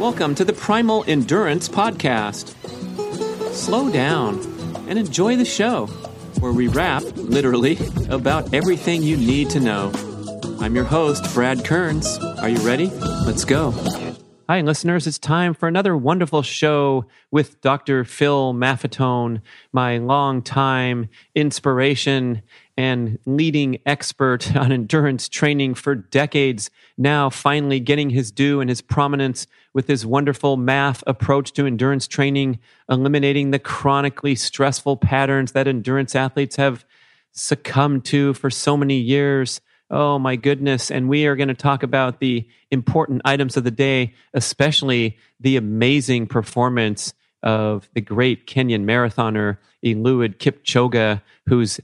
Welcome to the Primal Endurance Podcast. Slow down and enjoy the show, where we rap, literally, about everything you need to know. I'm your host, Brad Kearns. Are you ready? Let's go. Hi, listeners. It's time for another wonderful show with Dr. Phil Maffetone, my longtime inspiration and leading expert on endurance training for decades, now finally getting his due and his prominence with his wonderful MAF approach to endurance training, eliminating the chronically stressful patterns that endurance athletes have succumbed to for so many years. Oh my goodness. And we are going to talk about the important items of the day, especially the amazing performance of the great Kenyan marathoner Eliud Kipchoge, who's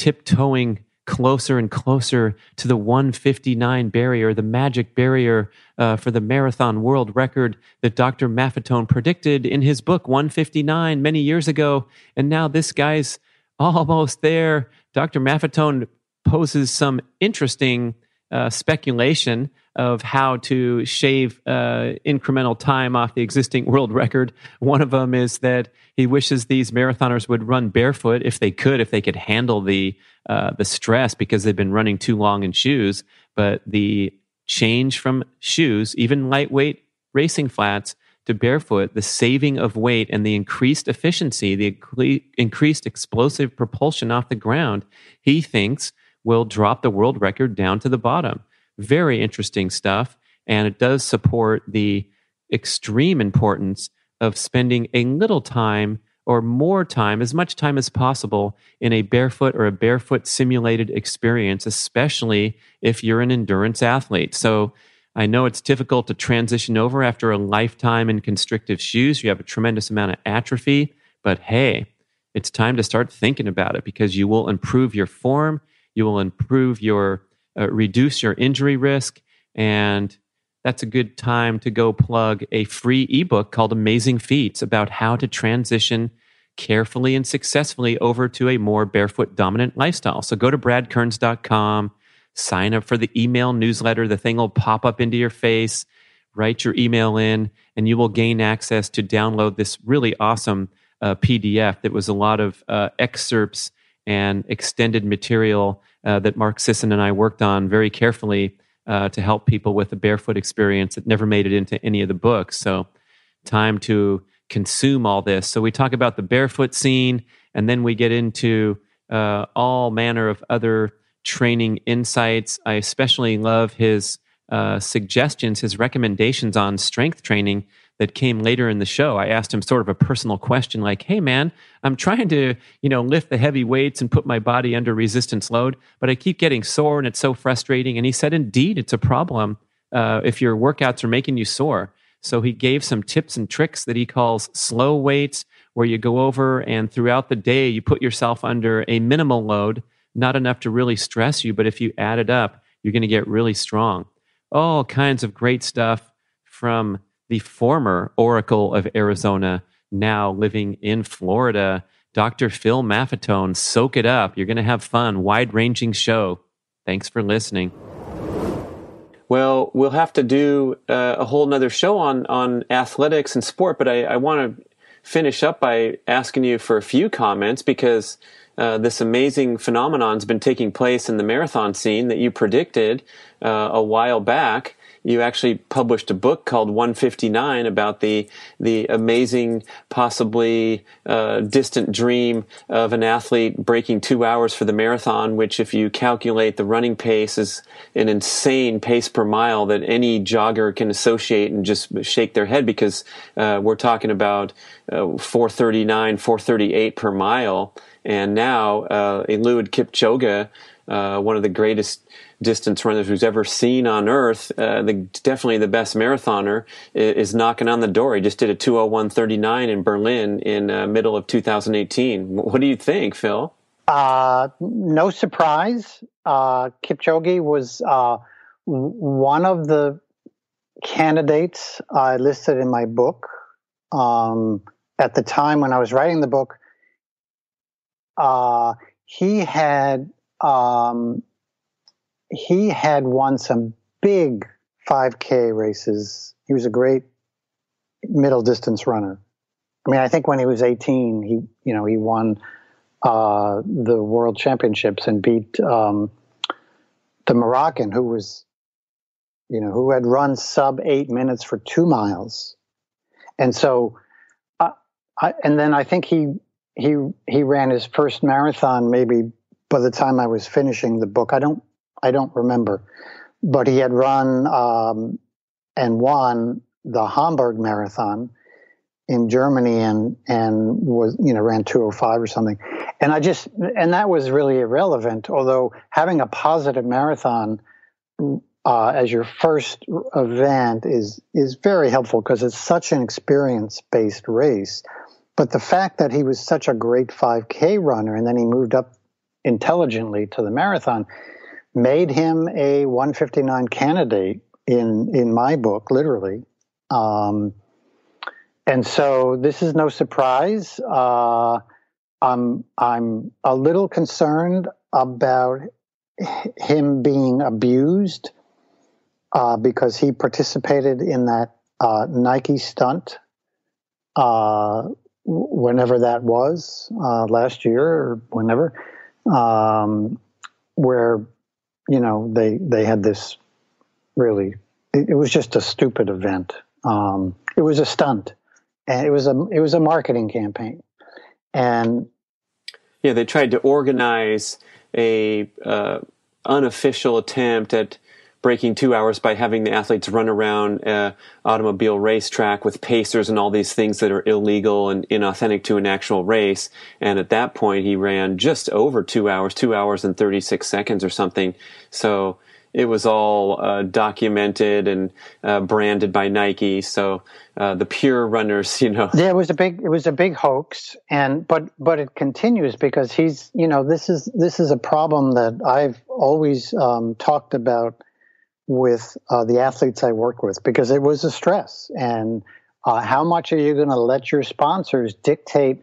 tiptoeing closer and closer to the 159 barrier, the magic barrier uh, for the marathon world record that Dr. Maffetone predicted in his book 159 many years ago. And now this guy's almost there. Dr. Maffetone poses some interesting uh, speculation of how to shave uh, incremental time off the existing world record. One of them is that he wishes these marathoners would run barefoot if they could, if they could handle the uh, the stress because they've been running too long in shoes. But the change from shoes, even lightweight racing flats, to barefoot, the saving of weight and the increased efficiency, the increased explosive propulsion off the ground, he thinks will drop the world record down to the bottom. Very interesting stuff. And it does support the extreme importance of spending a little time or more time, as much time as possible, in a barefoot or a barefoot simulated experience, especially if you're an endurance athlete. So I know it's difficult to transition over after a lifetime in constrictive shoes. You have a tremendous amount of atrophy, but hey, it's time to start thinking about it because you will improve your form, you will improve your uh, reduce your injury risk. And that's a good time to go plug a free ebook called Amazing Feats about how to transition carefully and successfully over to a more barefoot dominant lifestyle. So go to bradkearns.com, sign up for the email newsletter. The thing will pop up into your face. Write your email in, and you will gain access to download this really awesome uh, PDF that was a lot of uh, excerpts and extended material uh, that Mark Sisson and I worked on very carefully uh, to help people with a barefoot experience that never made it into any of the books. So, time to consume all this. So, we talk about the barefoot scene, and then we get into uh, all manner of other training insights. I especially love his uh, suggestions, his recommendations on strength training that came later in the show. I asked him sort of a personal question like, "Hey man, I'm trying to, you know, lift the heavy weights and put my body under resistance load, but I keep getting sore and it's so frustrating." And he said, "Indeed, it's a problem uh, if your workouts are making you sore." So he gave some tips and tricks that he calls slow weights, where you go over and throughout the day you put yourself under a minimal load, not enough to really stress you, but if you add it up, you're going to get really strong. All kinds of great stuff from the former Oracle of Arizona, now living in Florida. Dr. Phil Maffetone, soak it up. You're going to have fun. Wide ranging show. Thanks for listening. Well, we'll have to do uh, a whole nother show on, on athletics and sport, but I, I want to finish up by asking you for a few comments because uh, this amazing phenomenon has been taking place in the marathon scene that you predicted uh, a while back you actually published a book called 159 about the the amazing, possibly uh, distant dream of an athlete breaking two hours for the marathon. Which, if you calculate the running pace, is an insane pace per mile that any jogger can associate and just shake their head because uh, we're talking about uh, 439, 438 per mile. And now, uh, Eliud Kipchoge, uh, one of the greatest distance runners who's ever seen on earth, uh, the, definitely the best marathoner, is, is, knocking on the door. He just did a 201.39 in Berlin in uh, middle of 2018. What do you think, Phil? Uh, no surprise. Uh, Kipchoge was uh, one of the candidates I listed in my book. Um, at the time when I was writing the book, uh, he had um, he had won some big 5K races. He was a great middle distance runner. I mean, I think when he was 18, he you know he won uh, the world championships and beat um, the Moroccan who was you know who had run sub eight minutes for two miles, and so uh, I, and then I think he he he ran his first marathon maybe by the time I was finishing the book. I don't I don't remember, but he had run um, and won the Hamburg Marathon in Germany and and was you know ran 205 or something. And I just and that was really irrelevant. Although having a positive marathon uh, as your first event is is very helpful because it's such an experience based race. But the fact that he was such a great 5K runner and then he moved up intelligently to the marathon made him a 159 candidate in in my book, literally. Um, and so this is no surprise. Uh, I'm I'm a little concerned about him being abused uh, because he participated in that uh, Nike stunt uh, whenever that was uh, last year or whenever, um, where you know they they had this really it, it was just a stupid event. Um, it was a stunt, and it was a it was a marketing campaign, and yeah, they tried to organize a uh, unofficial attempt at breaking two hours by having the athletes run around an automobile racetrack with pacers and all these things that are illegal and inauthentic to an actual race. And at that point, he ran just over two hours, two hours and 36 seconds or something. So it was all uh, documented and uh, branded by Nike. So uh, the pure runners, you know, yeah, it was a big, it was a big hoax, and but but it continues because he's, you know, this is this is a problem that I've always um, talked about with uh, the athletes I work with because it was a stress and. Uh, how much are you going to let your sponsors dictate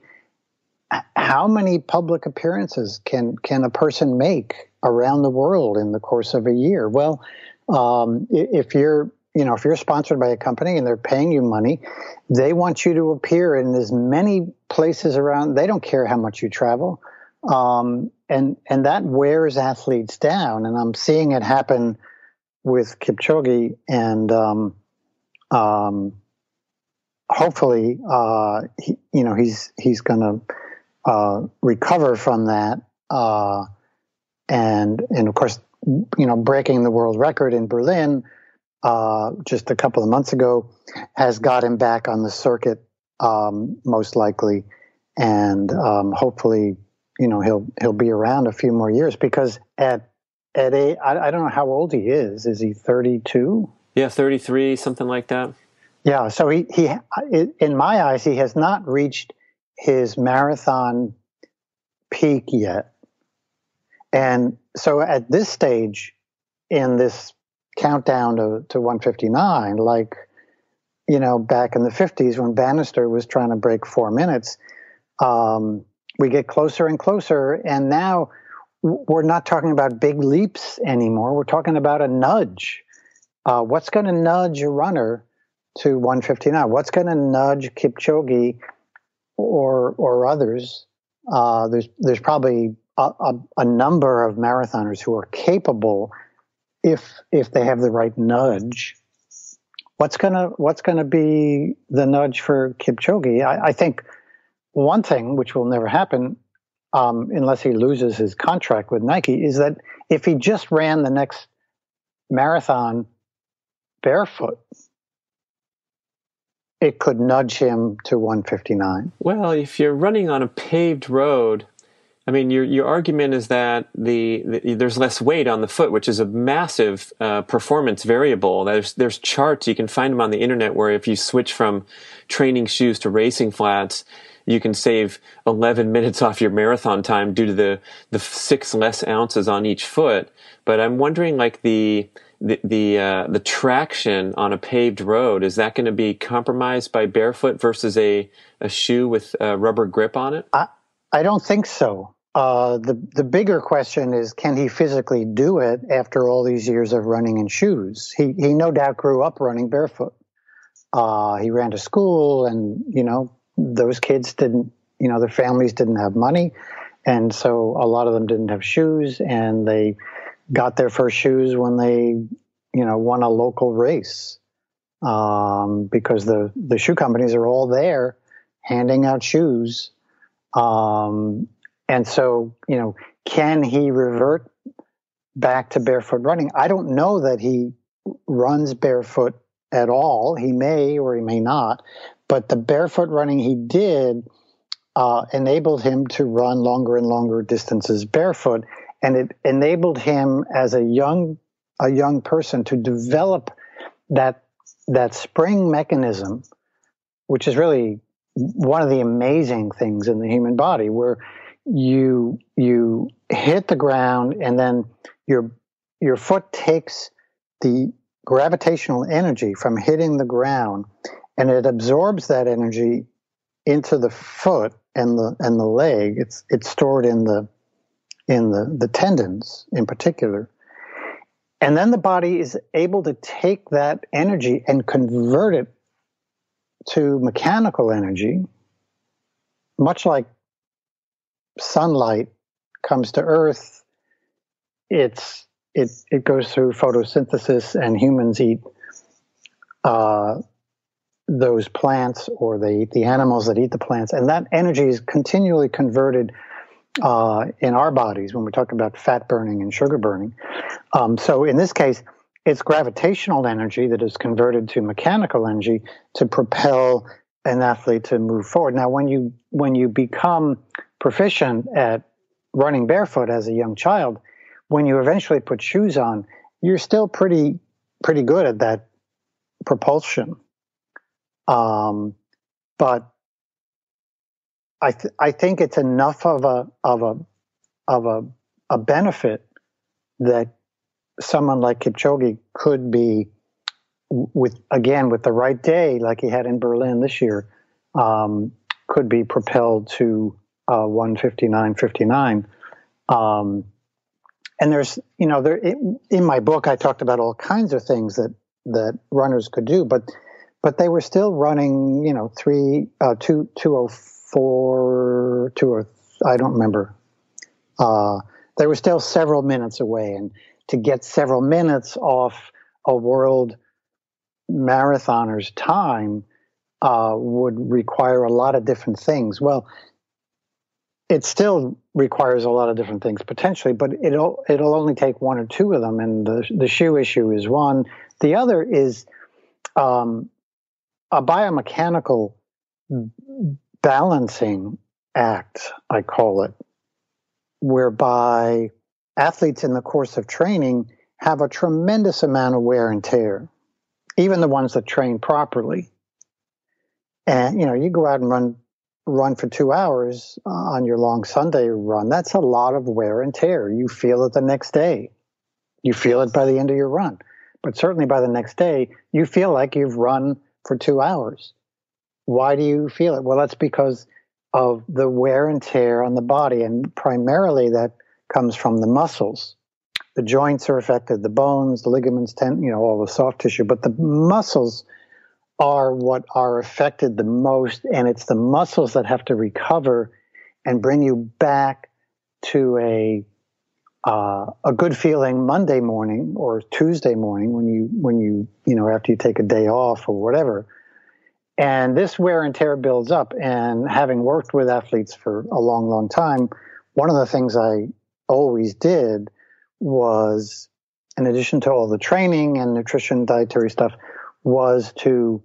how many public appearances can can a person make around the world in the course of a year? Well, um, if you're you know if you're sponsored by a company and they're paying you money, they want you to appear in as many places around. They don't care how much you travel, um, and and that wears athletes down. And I'm seeing it happen with Kipchoge and. Um, um, hopefully, uh, he, you know, he's he's going to uh, recover from that. Uh, and and of course, you know, breaking the world record in Berlin uh, just a couple of months ago has got him back on the circuit, um, most likely, and um, hopefully, you know, he'll he'll be around a few more years because at at a I, I don't know how old he is. Is he thirty two? Yeah, thirty three, something like that. Yeah, so he he in my eyes he has not reached his marathon peak yet. And so at this stage in this countdown to, to 159, like, you know, back in the 50s when Bannister was trying to break four minutes, um, we get closer and closer. And now we're not talking about big leaps anymore. We're talking about a nudge. Uh, what's going to nudge a runner to 159? What's going to nudge Kipchoge or or others, uh, there's there's probably a, a, a, number of marathoners who are capable, if if they have the right nudge. What's gonna What's gonna be the nudge for Kipchoge? I, I think one thing which will never happen um, unless he loses his contract with Nike is that if he just ran the next marathon barefoot, it could nudge him to 159. Well, if you're running on a paved road, I mean, your your argument is that the, the there's less weight on the foot, which is a massive uh, performance variable. There's there's charts you can find them on the internet where if you switch from training shoes to racing flats, you can save 11 minutes off your marathon time due to the the six less ounces on each foot. But I'm wondering, like the the the, uh, the traction on a paved road is that going to be compromised by barefoot versus a a shoe with a rubber grip on it? I I don't think so. Uh, the the bigger question is, can he physically do it after all these years of running in shoes? He he no doubt grew up running barefoot. Uh, he ran to school, and you know those kids didn't, you know, their families didn't have money, and so a lot of them didn't have shoes, and they got their first shoes when they, you know, won a local race um, because the the shoe companies are all there handing out shoes, um, and so you know, can he revert back to barefoot running? I don't know that he runs barefoot at all. He may or he may not, but the barefoot running he did uh, enabled him to run longer and longer distances barefoot, and it enabled him as a young a young person to develop that that spring mechanism, which is really one of the amazing things in the human body, where you you hit the ground and then your your foot takes the gravitational energy from hitting the ground and it absorbs that energy into the foot and the and the leg it's it's stored in the in the the tendons in particular and then the body is able to take that energy and convert it to mechanical energy, much like sunlight comes to Earth. It's it it goes through photosynthesis, and humans eat uh, those plants, or eat the animals that eat the plants, and that energy is continually converted uh, in our bodies when we're talking about fat burning and sugar burning. Um, so in this case, it's gravitational energy that is converted to mechanical energy to propel an athlete to move forward. Now, when you when you become proficient at running barefoot as a young child, when you eventually put shoes on, you're still pretty pretty good at that propulsion. Um, but I th- I think it's enough of a of a of a a benefit that someone like Kipchoge could be with again with the right day, like he had in Berlin this year, um, could be propelled to uh, 159.59. Um, and there's, you know, there in my book I talked about all kinds of things that that runners could do, but but they were still running, you know, three uh, two two oh four two or I don't remember. Uh, they were still several minutes away, and to get several minutes off a world marathoner's time uh, would require a lot of different things. Well, it still requires a lot of different things potentially, but it'll it'll only take one or two of them. And the the shoe issue is one. The other is um, a biomechanical balancing act, I call it, whereby athletes in the course of training have a tremendous amount of wear and tear, even the ones that train properly. And you know, you go out and run run for two hours uh, on your long Sunday run. That's a lot of wear and tear. You feel it the next day. You feel it by the end of your run, but certainly by the next day, you feel like you've run for two hours. Why do you feel it? Well, that's because of the wear and tear on the body, and primarily that comes from the muscles. The joints are affected, the bones, the ligaments, ten, you know, all the soft tissue, but the muscles are what are affected the most, and it's the muscles that have to recover and bring you back to a uh, a good feeling Monday morning or Tuesday morning when you when you you know after you take a day off or whatever. And this wear and tear builds up. And having worked with athletes for a long, long time, one of the things I always did was, in addition to all the training and nutrition, dietary stuff, was to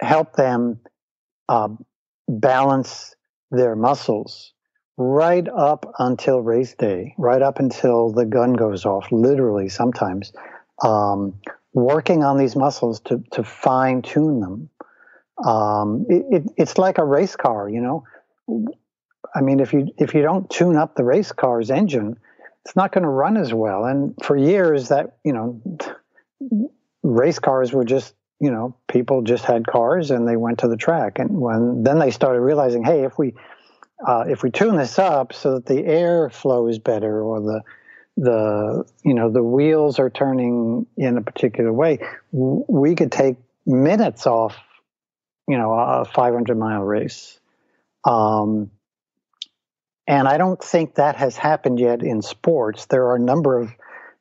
help them uh, balance their muscles right up until race day, right up until the gun goes off, literally sometimes, um, working on these muscles to, to fine tune them. Um, it, it, it's like a race car, you know. I mean, if you if you don't tune up the race car's engine, it's not going to run as well. And for years, that you know, race cars were just you know people just had cars and they went to the track. And when then they started realizing, hey, if we uh, if we tune this up so that the air flows better or the the you know the wheels are turning in a particular way, we could take minutes off, you know, a 500 mile race. Um, and I don't think that has happened yet in sports. There are a number of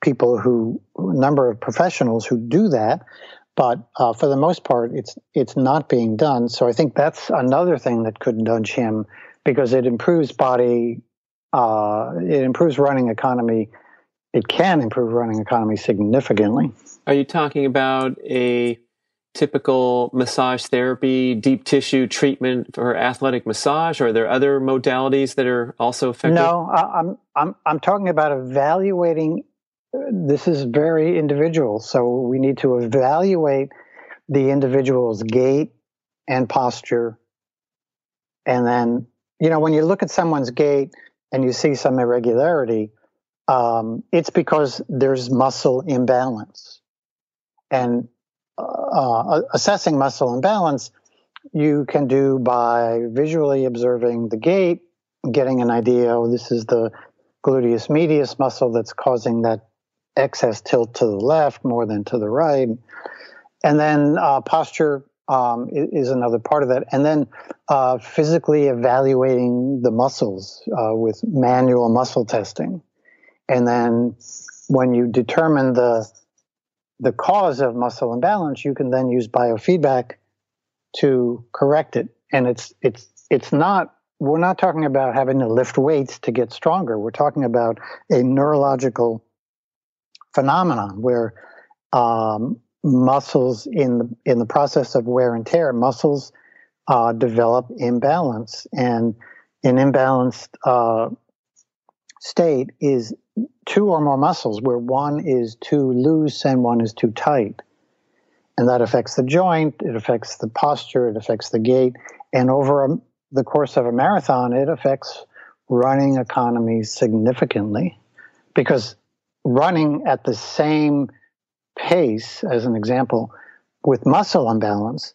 people who, number of professionals who do that, but uh, for the most part, it's it's not being done. So I think that's another thing that could nudge him because it improves body, uh, it improves running economy. It can improve running economy significantly. Are you talking about a typical massage therapy, deep tissue treatment for athletic massage? Or are there other modalities that are also effective? No, I'm I'm I'm talking about evaluating. This is very individual, so we need to evaluate the individual's gait and posture, and then you know when you look at someone's gait and you see some irregularity, um, it's because there's muscle imbalance, and uh, assessing muscle imbalance, you can do by visually observing the gait, getting an idea, oh, this is the gluteus medius muscle that's causing that excess tilt to the left more than to the right. And then uh, posture um, is another part of that. And then uh, physically evaluating the muscles uh, with manual muscle testing. And then when you determine the the cause of muscle imbalance, you can then use biofeedback to correct it. And it's it's it's not we're not talking about having to lift weights to get stronger. We're talking about a neurological phenomenon where um, muscles in the in the process of wear and tear, muscles uh, develop imbalance, and an imbalanced uh, state is two or more muscles where one is too loose and one is too tight. And that affects the joint, it affects the posture, it affects the gait. And over a, the course of a marathon, it affects running economy significantly because running at the same pace, as an example, with muscle imbalance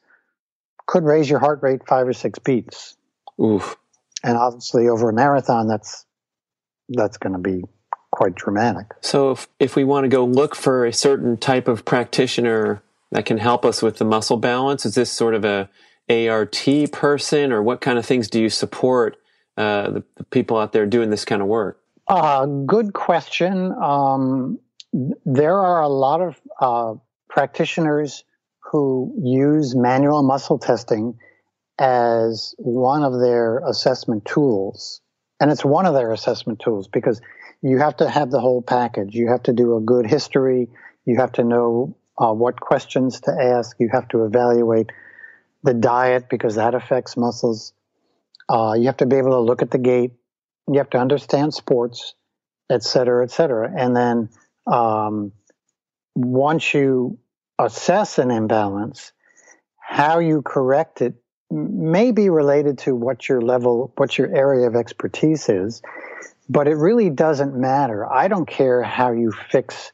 could raise your heart rate five or six beats. Oof. And obviously, over a marathon, that's that's going to be quite dramatic. So if, if we want to go look for a certain type of practitioner that can help us with the muscle balance, is this sort of a ART person or what kind of things do you support uh, the, the, people out there doing this kind of work? Uh, good question. Um, there are a lot of uh, practitioners who use manual muscle testing as one of their assessment tools. And it's one of their assessment tools because you have to have the whole package. You have to do a good history. You have to know uh, what questions to ask. You have to evaluate the diet because that affects muscles. Uh, you have to be able to look at the gait. You have to understand sports, et cetera, et cetera. And then um, once you assess an imbalance, how you correct it may be related to what your level, what your area of expertise is. But it really doesn't matter. I don't care how you fix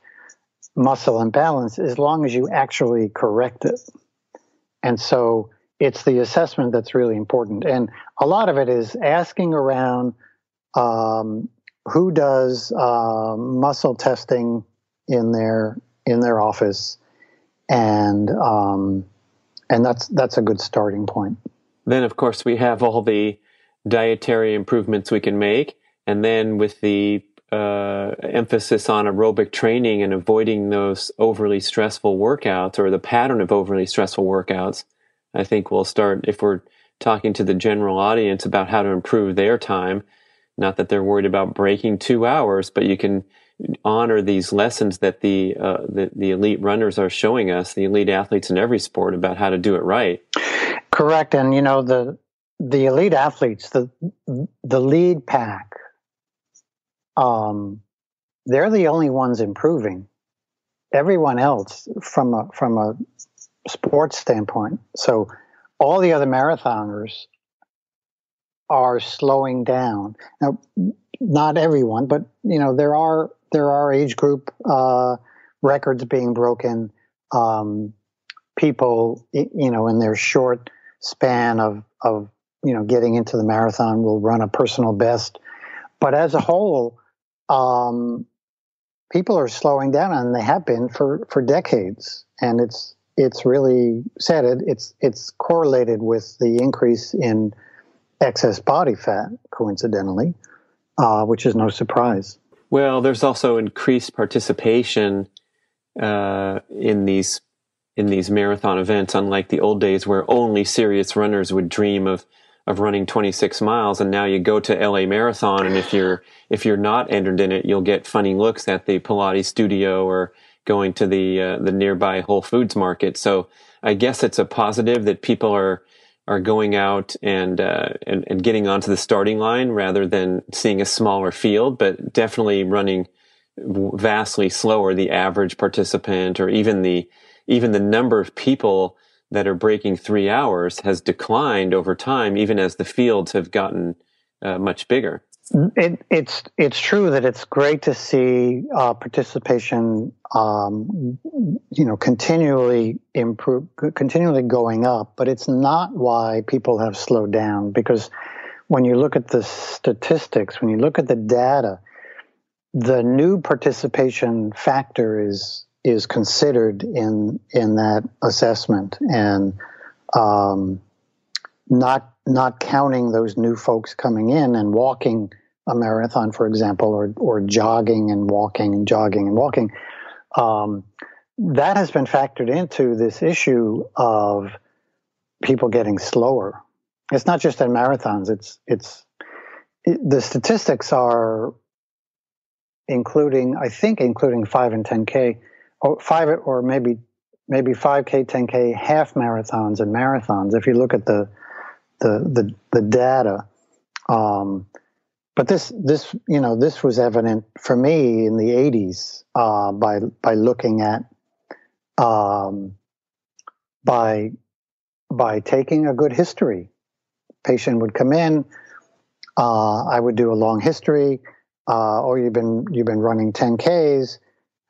muscle imbalance as long as you actually correct it. And so it's the assessment that's really important. And a lot of it is asking around um, who does uh, muscle testing in their in their office, and um, and that's that's a good starting point. Then, of course, we have all the dietary improvements we can make. And then with the uh, emphasis on aerobic training and avoiding those overly stressful workouts or the pattern of overly stressful workouts, I think we'll start, if we're talking to the general audience about how to improve their time, not that they're worried about breaking two hours, but you can honor these lessons that the, uh, the, the elite runners are showing us, the elite athletes in every sport about how to do it right. Correct, and you know the the elite athletes, the the lead pack, um, they're the only ones improving. Everyone else, from a from a sports standpoint, so all the other marathoners are slowing down. Now, not everyone, but you know there are there are age group uh, records being broken. Um, people, you know, in their short span of of you know getting into the marathon will run a personal best. But as a whole, um, people are slowing down, and they have been for for decades. And it's it's really said it. It's it's correlated with the increase in excess body fat, coincidentally, uh, which is no surprise. Well, there's also increased participation uh, in these in these marathon events, unlike the old days where only serious runners would dream of of running 26 miles and now you go to LA Marathon and if you're if you're not entered in it you'll get funny looks at the Pilates studio or going to the uh, the nearby Whole Foods market so I guess it's a positive that people are are going out and, uh, and and getting onto the starting line rather than seeing a smaller field but definitely running vastly slower the average participant or even the even the number of people that are breaking three hours has declined over time, even as the fields have gotten uh, much bigger. It, it's it's true that it's great to see uh, participation, um, you know, continually improve, continually going up. But it's not why people have slowed down because when you look at the statistics, when you look at the data, the new participation factor is is considered in in that assessment and um, not not counting those new folks coming in and walking a marathon, for example, or or jogging and walking and jogging and walking. Um, that has been factored into this issue of people getting slower. It's not just in marathons. It's it's it, the statistics are including, I think, including five and ten k or five or maybe maybe 5k 10k half marathons and marathons if you look at the the the, the data um, but this this you know this was evident for me in the 80s uh, by by looking at um, by by taking a good history patient would come in uh, i would do a long history uh, or you've been you've been running 10ks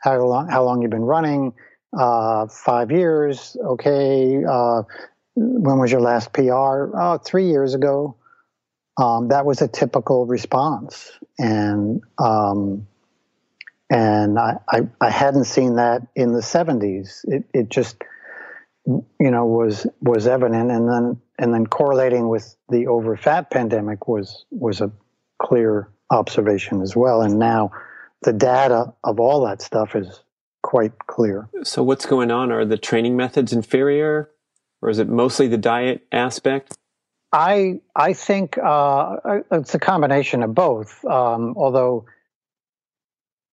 how long how long you've been running, uh, five years, okay. Uh, when was your last PR? Oh, three years ago. Um, that was a typical response, and um, and I, I, I hadn't seen that in the '70s. It it just you know was was evident, and then and then correlating with the overfat pandemic was was a clear observation as well. And now the data of all that stuff is quite clear. So, what's going on? Are the training methods inferior, or is it mostly the diet aspect? I I think uh, it's a combination of both. Um, although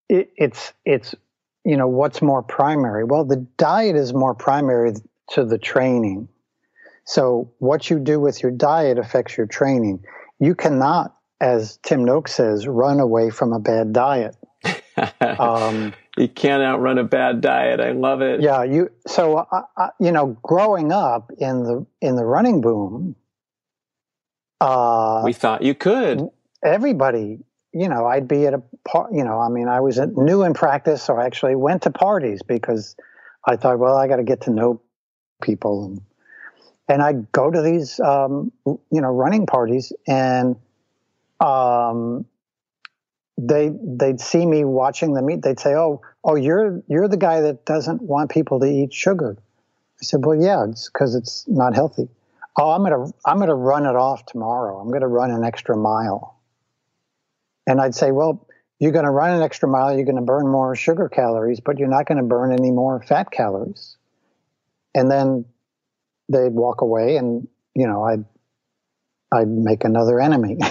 it, it's it's you know what's more primary? Well, the diet is more primary to the training. So what you do with your diet affects your training. You cannot, as Tim Noakes says, run away from a bad diet um, you can't outrun a bad diet. I love it. Yeah, you. So uh, uh, you know, growing up in the in the running boom, uh, we thought you could. Everybody, you know, I'd be at a part. You know, I mean, I was new in practice, so I actually went to parties because I thought, well, I got to get to know people, and and I'd go to these, um, you know, running parties, and um, they they'd see me watching the meet. They'd say, "Oh, oh, you're you're the guy that doesn't want people to eat sugar." I said, "Well, yeah, it's because it's not healthy." Oh, I'm gonna I'm gonna run it off tomorrow. I'm gonna run an extra mile. And I'd say, "Well, you're gonna run an extra mile. You're gonna burn more sugar calories, but you're not gonna burn any more fat calories." And then they'd walk away, and you know, I'd I'd make another enemy.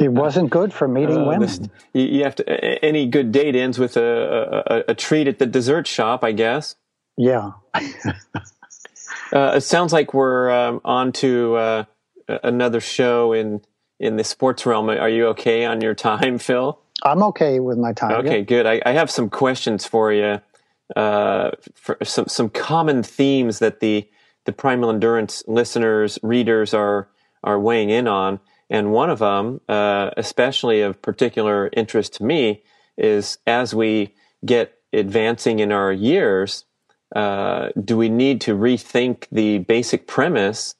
it wasn't good for meeting uh, women. This, you have to. Any good date ends with a, a, a treat at the dessert shop, I guess. Yeah. uh, it sounds like we're um, on to uh, another show in in the sports realm. Are you okay on your time, Phil? I'm okay with my time. Okay, yeah. good. I, I, have some questions for you. Uh, for some some common themes that the the primal endurance listeners readers are are weighing in on. And one of them, uh, especially of particular interest to me, is as we get advancing in our years, uh, do we need to rethink the basic premise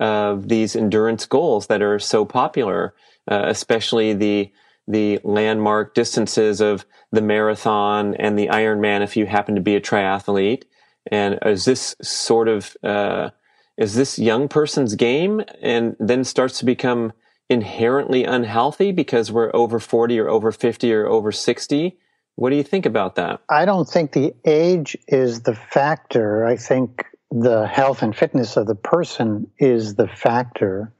of these endurance goals that are so popular, uh, especially the the landmark distances of the marathon and the Ironman if you happen to be a triathlete. And is this sort of uh, is this young person's game and then starts to become inherently unhealthy because we're over 40 or over 50 or over 60? What do you think about that? I don't think the age is the factor. I think the health and fitness of the person is the factor.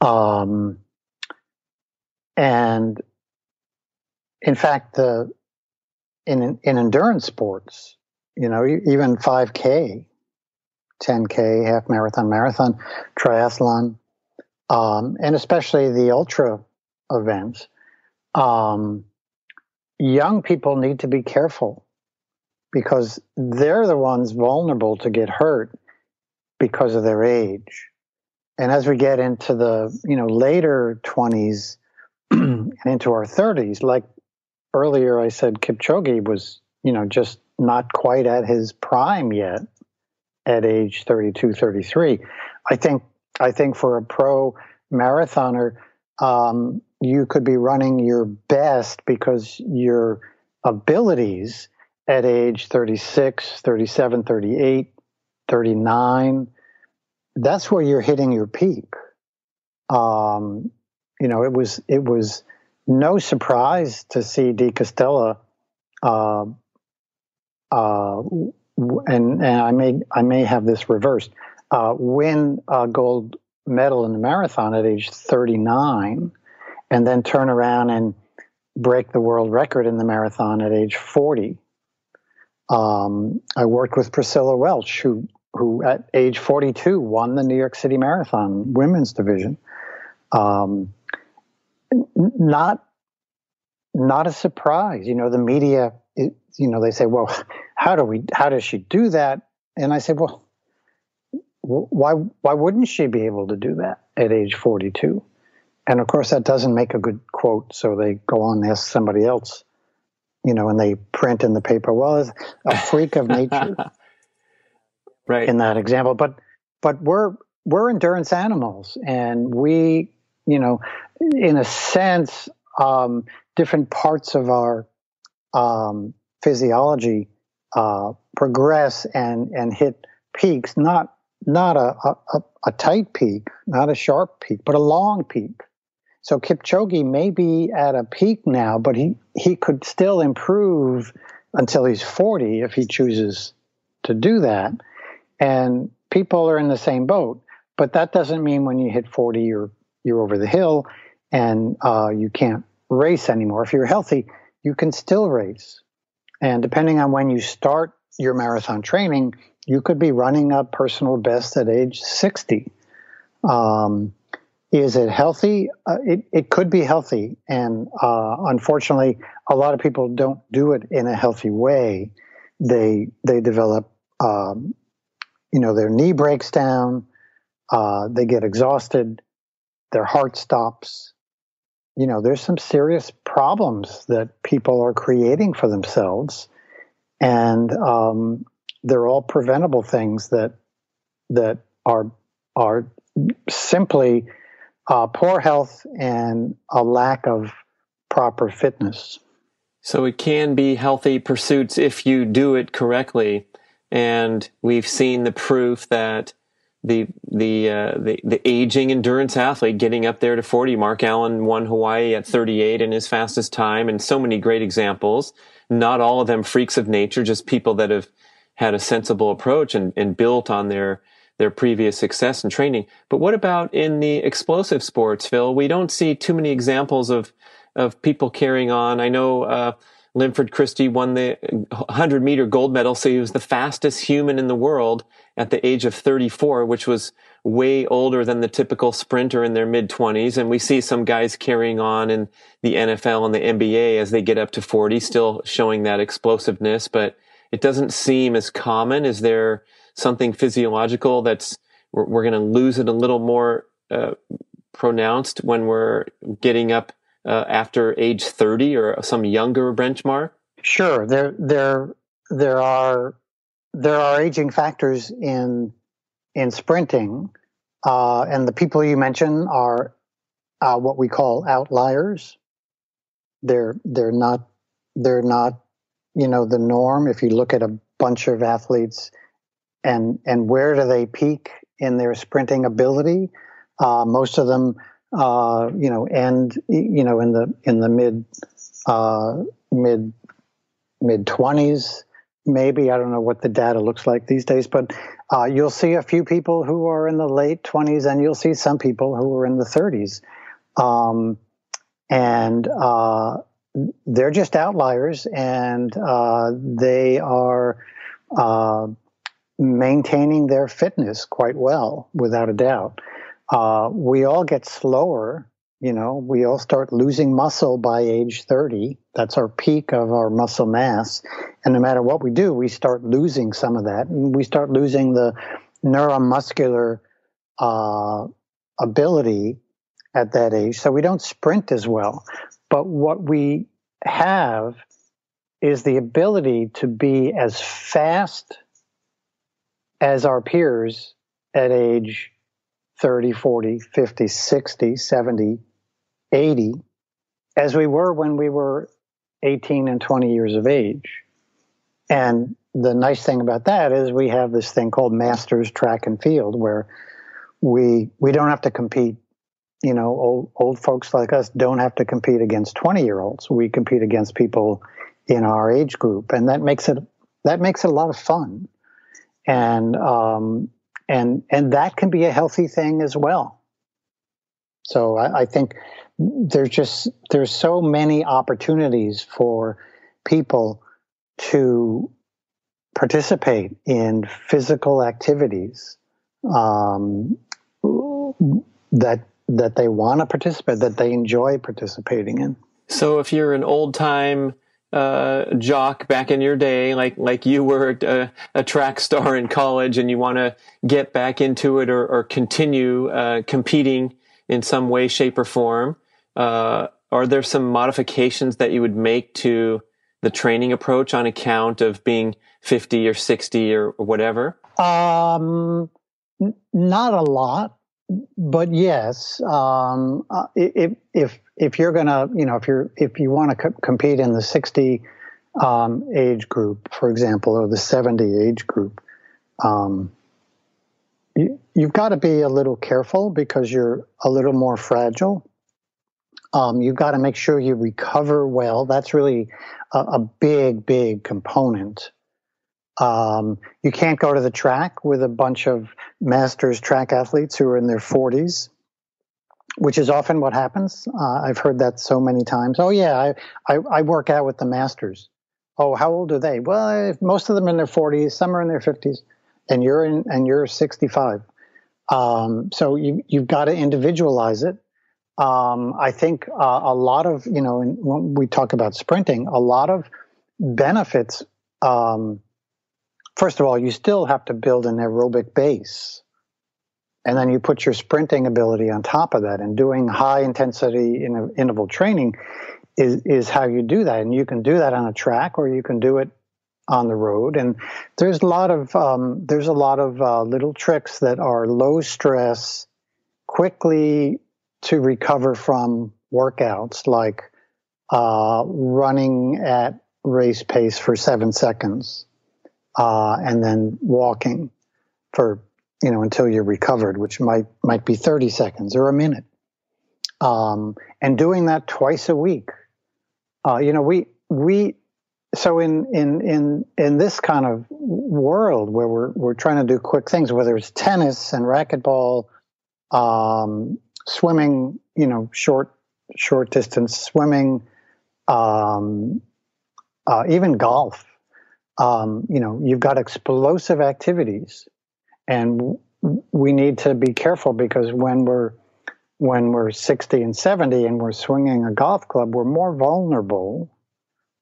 Um, and in fact, the in in endurance sports, you know, even 5K, 10K, half marathon, marathon, triathlon, um, and especially the ultra events, um, young people need to be careful because they're the ones vulnerable to get hurt because of their age. And as we get into the you know later 20s and into our 30s, like earlier I said, Kipchoge was you know just not quite at his prime yet at age 32, 33. I think I think for a pro marathoner, um, you could be running your best because your abilities at age 36, 37, 38, 39, that's where you're hitting your peak. Um, you know, it was it was no surprise to see De Castella, uh, uh, and and I may I may have this reversed, uh, win a gold medal in the marathon at age 39, and then turn around and break the world record in the marathon at age 40. Um, I worked with Priscilla Welch, who who at age 42 won the New York City Marathon women's division. Um, not not a surprise. You know, the media. It, you know, they say, "Well, how do we? How does she do that?" And I say, "Well, why why wouldn't she be able to do that at age 42?" And of course, that doesn't make a good quote. So they go on and ask somebody else you know, and they print in the paper, well, it's a freak of nature. right. In that example. But but we're we're endurance animals and we, you know, in a sense, um, different parts of our um, physiology uh, progress and and hit peaks, not not a, a, a tight peak, not a sharp peak, but a long peak. So Kipchoge may be at a peak now, but he, he could still improve until he's 40 if he chooses to do that. And people are in the same boat. But that doesn't mean when you hit 40, you're, you're over the hill and uh, you can't race anymore. If you're healthy, you can still race. And depending on when you start your marathon training, you could be running a personal best at age 60. Um, is it healthy? Uh, it, it could be healthy. And uh, unfortunately, a lot of people don't do it in a healthy way. They, they develop, um, you know, their knee breaks down, uh, they get exhausted, their heart stops. You know, there's some serious problems that people are creating for themselves. And um, they're all preventable things that, that are, are simply uh, poor health and a lack of proper fitness. So it can be healthy pursuits if you do it correctly, and we've seen the proof that the the uh, the, the aging endurance athlete getting up there to 40. Mark Allen won Hawaii at 38 in his fastest time, and so many great examples. Not all of them freaks of nature, just people that have had a sensible approach and, and built on their their previous success and training. But what about in the explosive sports, Phil? We don't see too many examples of of people carrying on. I know uh, Linford Christie won the 100 meter gold medal, so he was the fastest human in the world at the age of 34, which was way older than the typical sprinter in their mid 20s. And we see some guys carrying on in the NFL and the NBA as they get up to 40, still showing that explosiveness, but it doesn't seem as common. Is there something physiological that's we're, we're going to lose it a little more uh, pronounced when we're getting up uh, after age 30 or some younger benchmark? Sure, there there there are there are aging factors in in sprinting, uh, and the people you mentioned are uh, what we call outliers. They're they're not they're not you know the norm. If you look at a bunch of athletes, and and where do they peak in their sprinting ability? Uh, most of them, uh, you know, end you know in the in the mid uh, mid mid twenties maybe. I don't know what the data looks like these days, but uh, you'll see a few people who are in the late 20s and you'll see some people who are in the 30s. Um, and uh, they're just outliers and uh, they are maintaining their fitness quite well, without a doubt. Uh, we all get slower you know, we all start losing muscle by age 30. That's our peak of our muscle mass. And no matter what we do, we start losing some of that. We start losing the neuromuscular uh, ability at that age. So we don't sprint as well. But what we have is the ability to be as fast as our peers at age 30, 40, 50, 60, 70, 80 as we were when we were 18 and 20 years of age. And the nice thing about that is we have this thing called masters track and field where we we don't have to compete. You know old old folks like us don't have to compete against 20 year olds we compete against people in our age group. And that makes it that makes it a lot of fun and um and and that can be a healthy thing as well so I, I think there's just there's so many opportunities for people to participate in physical activities um, that that they want to participate that they enjoy participating in. So if you're an old time uh, jock back in your day, like like you were a, a track star in college, and you want to get back into it or, or continue uh, competing in some way, shape, or form, uh, are there some modifications that you would make to the training approach on account of being 50 or 60 or, whatever? Um, n- not a lot, but yes. Um, uh, if, if, if you're gonna, you know, if you're, if you want to co- compete in the 60, um, age group, for example, or the 70 age group, um, you, you've got to be a little careful because you're a little more fragile. Um, you've got to make sure you recover well. That's really a, a big, big component. Um, you can't go to the track with a bunch of masters track athletes who are in their 40s, which is often what happens. Uh, I've heard that so many times. Oh, yeah, I, I, I, work out with the masters. Oh, how old are they? Well, most of them are in their 40s, some are in their 50s, and you're in and you're 65. Um, so you, you've got to individualize it um, I think uh, a lot of, you know, when we talk about sprinting, a lot of benefits. Um, first of all, you still have to build an aerobic base. And then you put your sprinting ability on top of that. And doing high intensity interval training is, is how you do that. And you can do that on a track or you can do it on the road. And there's a lot of, um, there's a lot of uh, little tricks that are low stress, quickly to recover from workouts like uh, running at race pace for seven seconds uh, and then walking for you know until you're recovered which might might be 30 seconds or a minute um, and doing that twice a week uh, you know we we so in in in in this kind of world where we're we're trying to do quick things whether it's tennis and racquetball um, swimming, you know, short short distance swimming, um, uh, even golf. Um, you know, you've got explosive activities, and we need to be careful because when we're when we're 60 and 70 and we're swinging a golf club, we're more vulnerable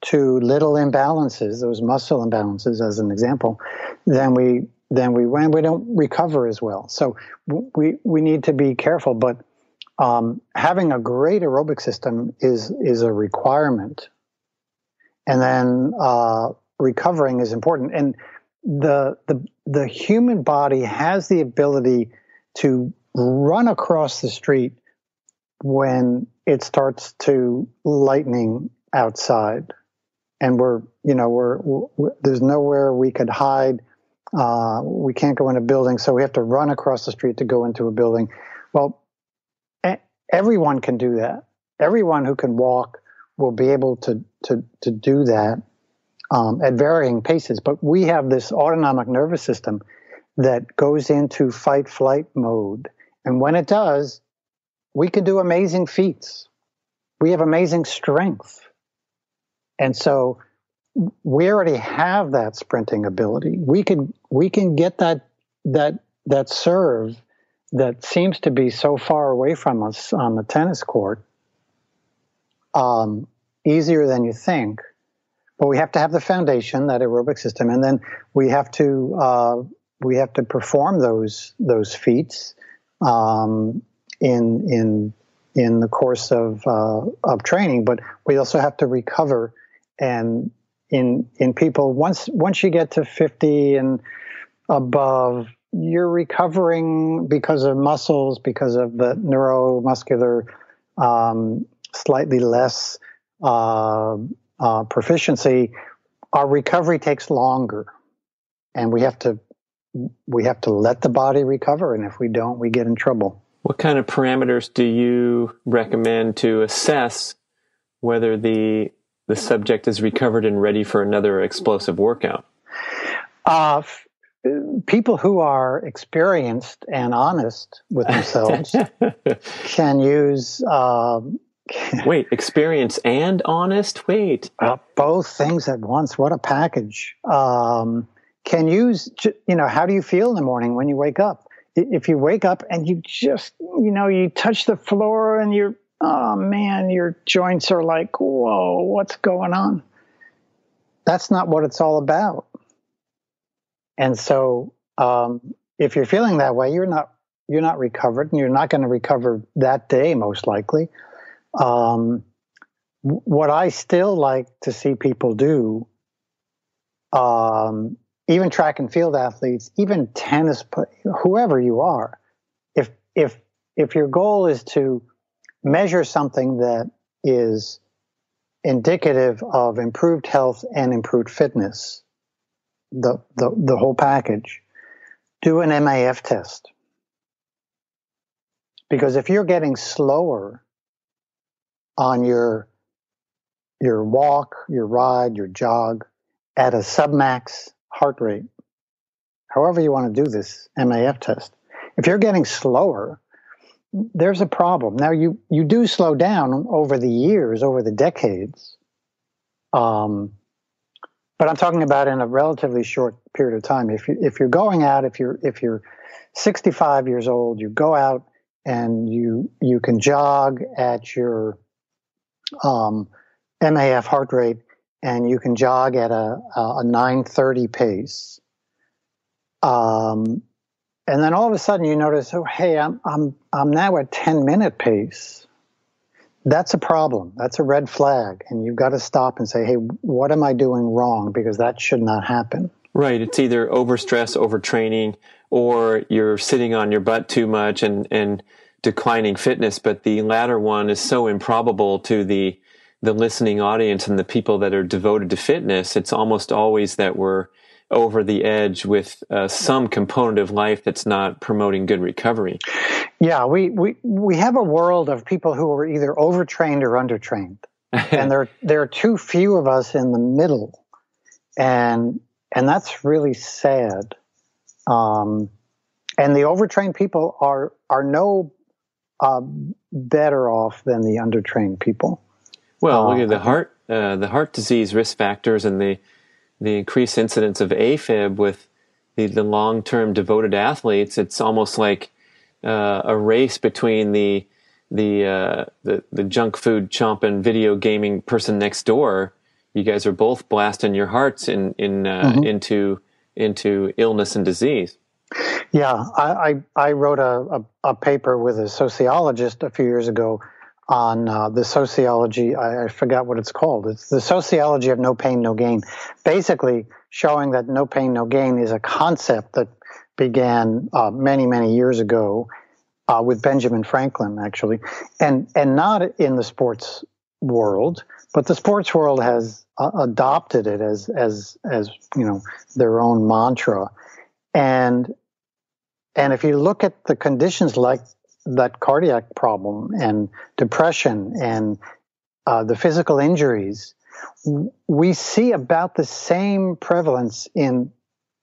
to little imbalances, those muscle imbalances, as an example, than we than we when we don't recover as well. So we we need to be careful, but um, having a great aerobic system is is a requirement, and then uh, recovering is important. And the the the human body has the ability to run across the street when it starts to lightning outside, and we're you know we're, we're there's nowhere we could hide. Uh, we can't go in a building, so we have to run across the street to go into a building. Well, everyone can do that. Everyone who can walk will be able to to to do that um, at varying paces. But we have this autonomic nervous system that goes into fight flight mode, and when it does, we can do amazing feats. We have amazing strength, and so we already have that sprinting ability. We can we can get that that that serve that seems to be so far away from us on the tennis court um, easier than you think. But we have to have the foundation, that aerobic system, and then we have to uh, we have to perform those those feats um, in in in the course of uh, of training. But we also have to recover, and in in people once once you get to fifty and above, you're recovering because of muscles, because of the neuromuscular, um, slightly less uh, uh, proficiency. Our recovery takes longer, and we have to we have to let the body recover. And if we don't, we get in trouble. What kind of parameters do you recommend to assess whether the the subject is recovered and ready for another explosive workout? Uh, people who are experienced and honest with themselves can use. Um, Wait, experience and honest? Wait. Uh, both things at once. What a package. Um, can use, you know, how do you feel in the morning when you wake up? If you wake up and you just, you know, you touch the floor and you're, oh man, your joints are like, whoa, what's going on? That's not what it's all about. And so, um, if you're feeling that way, you're not you're not recovered, and you're not going to recover that day, most likely. Um, what I still like to see people do, um, even track and field athletes, even tennis, whoever you are, if if if your goal is to measure something that is indicative of improved health and improved fitness, the, the, the whole package, do an MAF test. Because if you're getting slower on your your walk, your ride, your jog at a submax heart rate, however you want to do this MAF test, if you're getting slower, there's a problem. Now you you do slow down over the years, over the decades. Um, but I'm talking about in a relatively short period of time. If you if you're going out, if you're if you're 65 years old, you go out and you you can jog at your um, MAF heart rate, and you can jog at a a 930 pace. Um, and then all of a sudden you notice, oh hey, I'm I'm I'm now at 10 minute pace that's a problem. That's a red flag. And you've got to stop and say, hey, what am I doing wrong? Because that should not happen. Right. It's either overstress, overtraining, or you're sitting on your butt too much and, and declining fitness. But the latter one is so improbable to the, the listening audience and the people that are devoted to fitness. It's almost always that we're over the edge with uh, some component of life that's not promoting good recovery. Yeah, we, we, we have a world of people who are either overtrained or undertrained. and there, there are too few of us in the middle. And, and that's really sad. Um, and the overtrained people are, are no uh, better off than the undertrained people. Well, look at the uh, heart, uh, the heart disease risk factors and the, the increased incidence of AFib with the, the long term devoted athletes, it's almost like uh, a race between the the, uh, the the junk food chomping video gaming person next door. You guys are both blasting your hearts in in uh, mm-hmm. into into illness and disease. Yeah, I I, I wrote a, a, a paper with a sociologist a few years ago on uh, the sociology. I, I, forgot what it's called. It's the sociology of no pain, no gain. Basically, showing that no pain, no gain is a concept that began uh, many, many years ago uh, with Benjamin Franklin, actually, and and not in the sports world, but the sports world has uh, adopted it as as as you know their own mantra, and and if you look at the conditions like that cardiac problem and depression and uh, the physical injuries, we see about the same prevalence in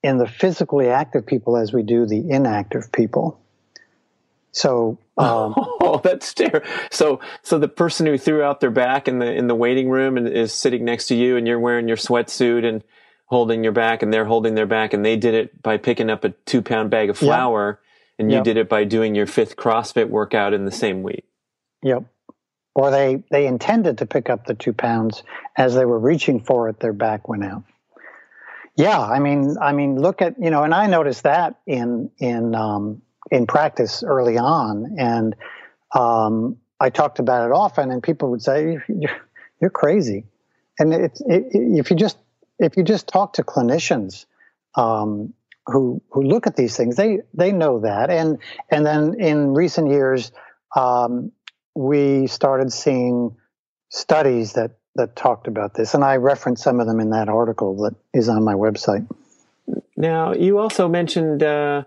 in the physically active people as we do the inactive people. So, um, oh, that's terrible. So, so the person who threw out their back in the in the waiting room and is sitting next to you, and you're wearing your sweatsuit and holding your back, and they're holding their back, and they did it by picking up a two pound bag of flour, yep. and you yep. did it by doing your fifth CrossFit workout in the same week. Yep. Or they they intended to pick up the two pounds as they were reaching for it, their back went out. Yeah, I mean, I mean, look at you know, and I noticed that in in um, in practice early on, and um, I talked about it often, and people would say, "You're, you're crazy," and it's it, if you just if you just talk to clinicians um, who who look at these things, they they know that, and and then in recent years, um, we started seeing studies that that talked about this, and I referenced some of them in that article that is on my website. Now, you also mentioned uh,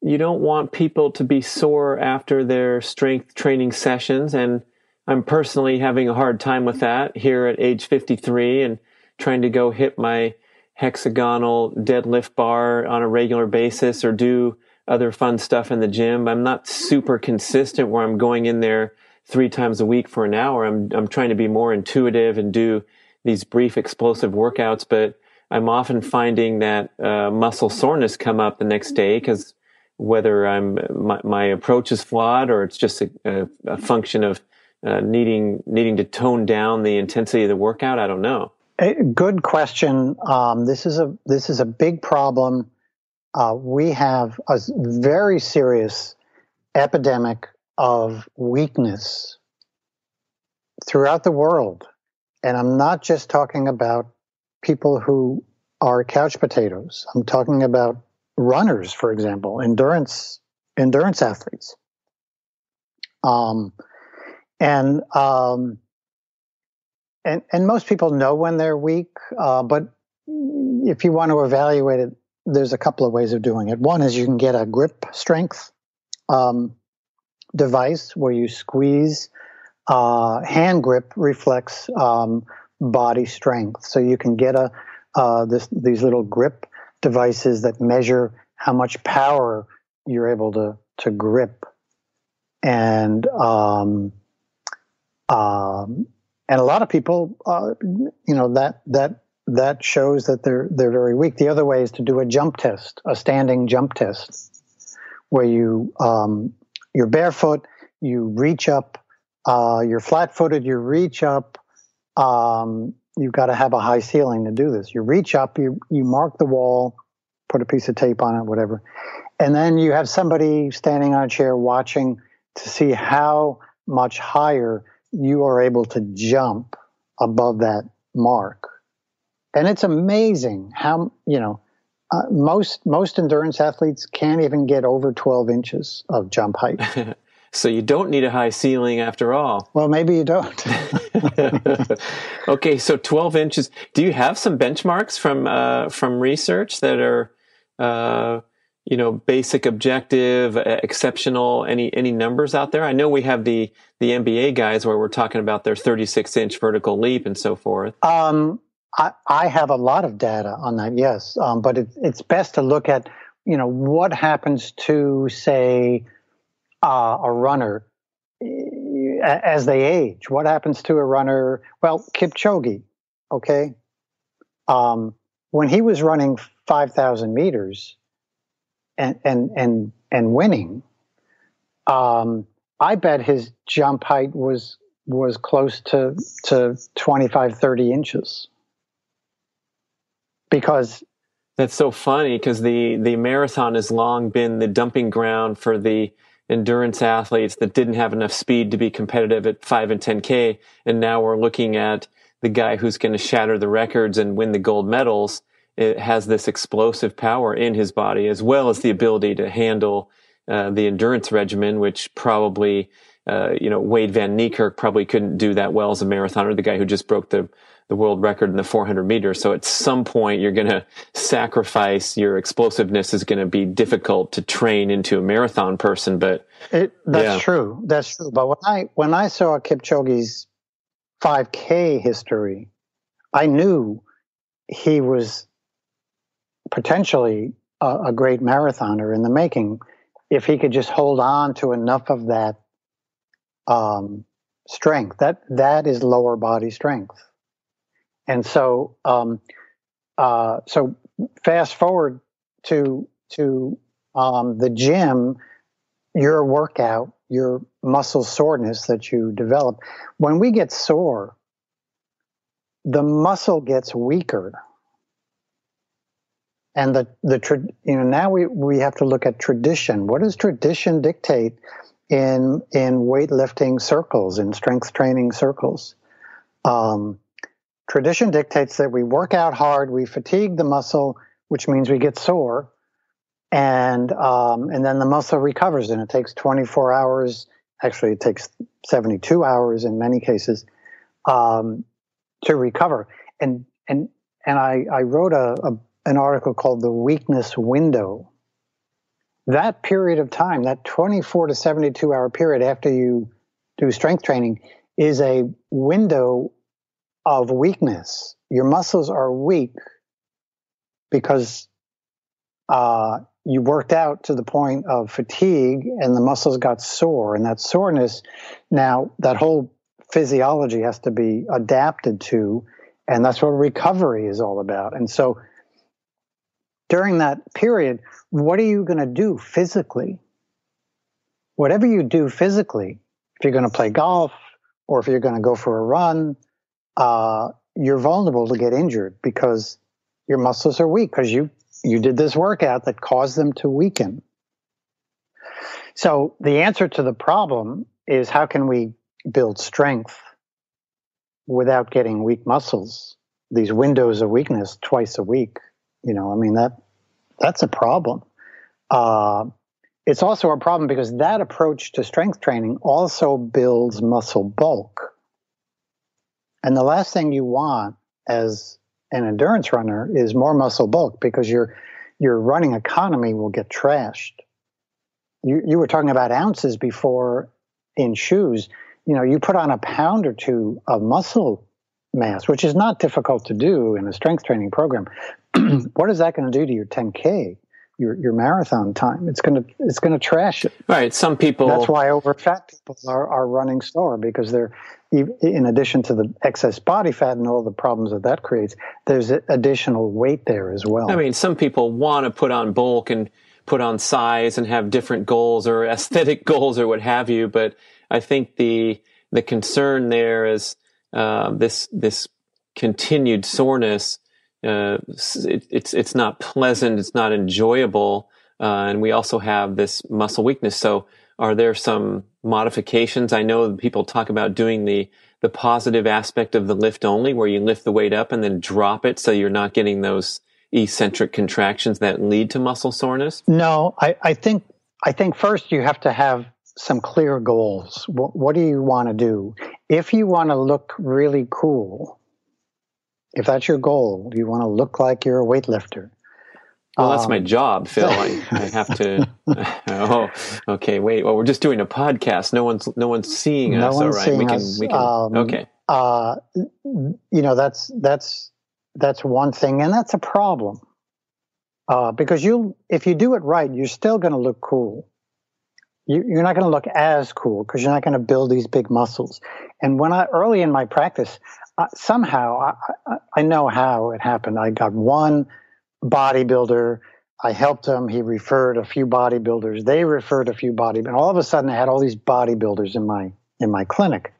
you don't want people to be sore after their strength training sessions. And I'm personally having a hard time with that here at age 53 and trying to go hit my hexagonal deadlift bar on a regular basis or do other fun stuff in the gym. I'm not super consistent where I'm going in there three times a week for an hour. I'm, I'm trying to be more intuitive and do these brief explosive workouts, but I'm often finding that uh, muscle soreness come up the next day because whether I'm my, my, approach is flawed or it's just a, a, a function of uh, needing needing to tone down the intensity of the workout. I don't know. Good question. Um, this is a this is a big problem. Uh, we have a very serious epidemic of weakness throughout the world, and I'm not just talking about people who are couch potatoes. I'm talking about runners, for example, endurance endurance athletes. Um, and um, and and most people know when they're weak, uh, but if you want to evaluate it, there's a couple of ways of doing it. One is you can get a grip strength um, device where you squeeze. Uh, hand grip reflects um, body strength, so you can get a uh, this, these little grip devices that measure how much power you're able to to grip, and um, um, and a lot of people, uh, you know, that that that shows that they're they're very weak. The other way is to do a jump test, a standing jump test, where you um, you're barefoot, you reach up, uh, you're flat-footed, you reach up. Um, you've got to have a high ceiling to do this. You reach up, you you mark the wall, put a piece of tape on it, whatever, and then you have somebody standing on a chair watching to see how much higher you are able to jump above that mark. And it's amazing how you know uh, most most endurance athletes can't even get over 12 inches of jump height. So you don't need a high ceiling after all. Well, maybe you don't. okay, so 12 inches. Do you have some benchmarks from uh, from research that are, uh, you know, basic, objective, exceptional? Any any numbers out there? I know we have the the NBA guys where we're talking about their 36 inch vertical leap and so forth. Um, I, I have a lot of data on that. Yes, um, but it, it's best to look at you know what happens to say uh, a runner as they age. What happens to a runner? Well, Kipchoge, okay. Um, when he was running five thousand meters and and and and winning, um, I bet his jump height was was close to to 25 30 inches because that's so funny because the the marathon has long been the dumping ground for the endurance athletes that didn't have enough speed to be competitive at 5 and 10K. And now we're looking at the guy who's going to shatter the records and win the gold medals. It has this explosive power in his body as well as the ability to handle uh, the endurance regimen, which probably, uh, you know, Wayde van Niekerk probably couldn't do that well as a marathoner, the guy who just broke the, the world record in the 400 meters. So at some point, you're going to sacrifice your explosiveness is going to be difficult to train into a marathon person. But it, that's yeah. true. That's true. But when I, when I saw Kipchoge's 5K history, I knew he was potentially a, a great marathoner in the making if he could just hold on to enough of that um, strength. That that is lower body strength. And so, um, uh, so fast forward to to um, the gym, your workout, your muscle soreness that you develop. When we get sore, the muscle gets weaker and the the you know now we we have to look at tradition. What does tradition dictate in in weightlifting circles in strength training circles? Um, tradition dictates that we work out hard, we fatigue the muscle, which means we get sore, and um, and then the muscle recovers, and it takes 24 hours. Actually, it takes 72 hours in many cases um, to recover. And and and I, I wrote a, a an article called The Weakness Window. That period of time, that 24 to 72 hour period after you do strength training, is a window of weakness. Your muscles are weak because uh, you worked out to the point of fatigue and the muscles got sore. And that soreness, now, that whole physiology has to be adapted to. And that's what recovery is all about. And so, during that period, what are you going to do physically? Whatever you do physically, if you're going to play golf or if you're going to go for a run, uh, you're vulnerable to get injured because your muscles are weak because you you did this workout that caused them to weaken. So the answer to the problem is how can we build strength without getting weak muscles? These windows of weakness twice a week. You know, I mean that that's a problem. Uh, it's also a problem because that approach to strength training also builds muscle bulk. And the last thing you want as an endurance runner is more muscle bulk because your your running economy will get trashed. You you were talking about ounces before in shoes. You know, you put on a pound or two of muscle mass, which is not difficult to do in a strength training program. what is that going to do to your 10k? Your, your marathon time it's going to it's going to trash it right some people that's why over fat people are, are running slower because they're in addition to the excess body fat and all the problems that that creates there's additional weight there as well i mean some people want to put on bulk and put on size and have different goals or aesthetic goals or what have you but i think the the concern there is uh, this this continued soreness. Uh, it, it's it's not pleasant. It's not enjoyable, uh, and we also have this muscle weakness. So, are there some modifications? I know people talk about doing the the positive aspect of the lift only, where you lift the weight up and then drop it, so you're not getting those eccentric contractions that lead to muscle soreness. No, I, I think I think first you have to have some clear goals. What, what do you want to do? If you want to look really cool, if that's your goal, you want to look like you're a weightlifter. Well, that's um, my job, Phil. I, I have to. oh, okay. Wait. Well, we're just doing a podcast. No one's no one's seeing no us. One's All right. Seeing we can. Us. We can. Um, okay. Uh, you know that's that's that's one thing, and that's a problem. Uh, because you, if you do it right, you're still going to look cool you, are not going to look as cool because you're not going to build these big muscles. And when I early in my practice, uh, somehow I, I, I, know how it happened. I got one bodybuilder. I helped him. He referred a few bodybuilders. They referred a few bodybuilders. And all of a sudden, I had all these bodybuilders in my in my clinic,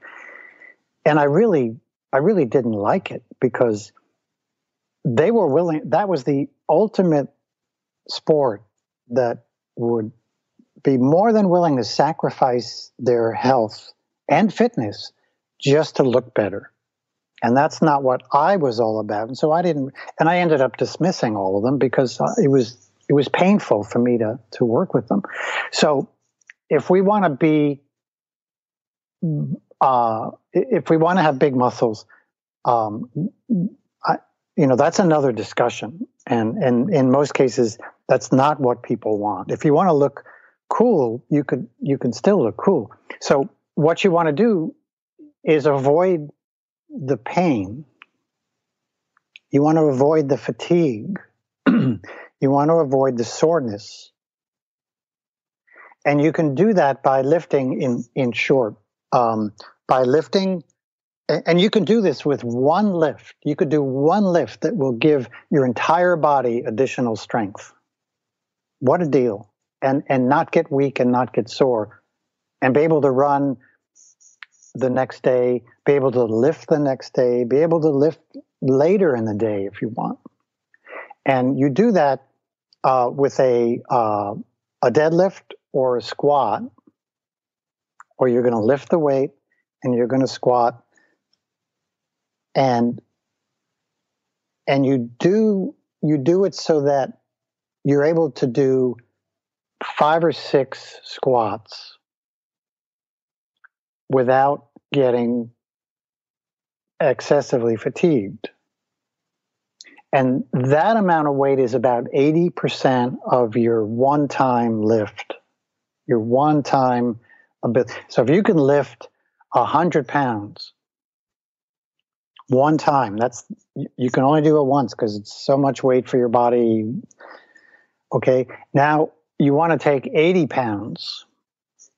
and I really, I really didn't like it because they were willing. That was the ultimate sport that would be more than willing to sacrifice their health and fitness just to look better. And that's not what I was all about. And so I didn't, and I ended up dismissing all of them because it was, it was painful for me to to work with them. So if we want to be uh, if we want to have big muscles, um, I, you know that's another discussion, and and in most cases that's not what people want. If you want to look cool, you could you can still look cool. So what you want to do is avoid the pain. You want to avoid the fatigue. you want to avoid the soreness. And you can do that by lifting in, in short, um, by lifting. And you can do this with one lift. You could do one lift that will give your entire body additional strength. What a deal. And, and not get weak and not get sore and be able to run the next day, be able to lift the next day, be able to lift later in the day if you want. And you do that uh, with a uh, a deadlift or a squat, or you're going to lift the weight and you're going to squat, and and you do you do it so that you're able to do five or six squats without getting excessively fatigued. And that amount of weight is about 80% of your one time lift, your one time ability. So if you can lift 100 pounds one time, that's you can only do it once because it's so much weight for your body. Okay. Now you want to take 80 pounds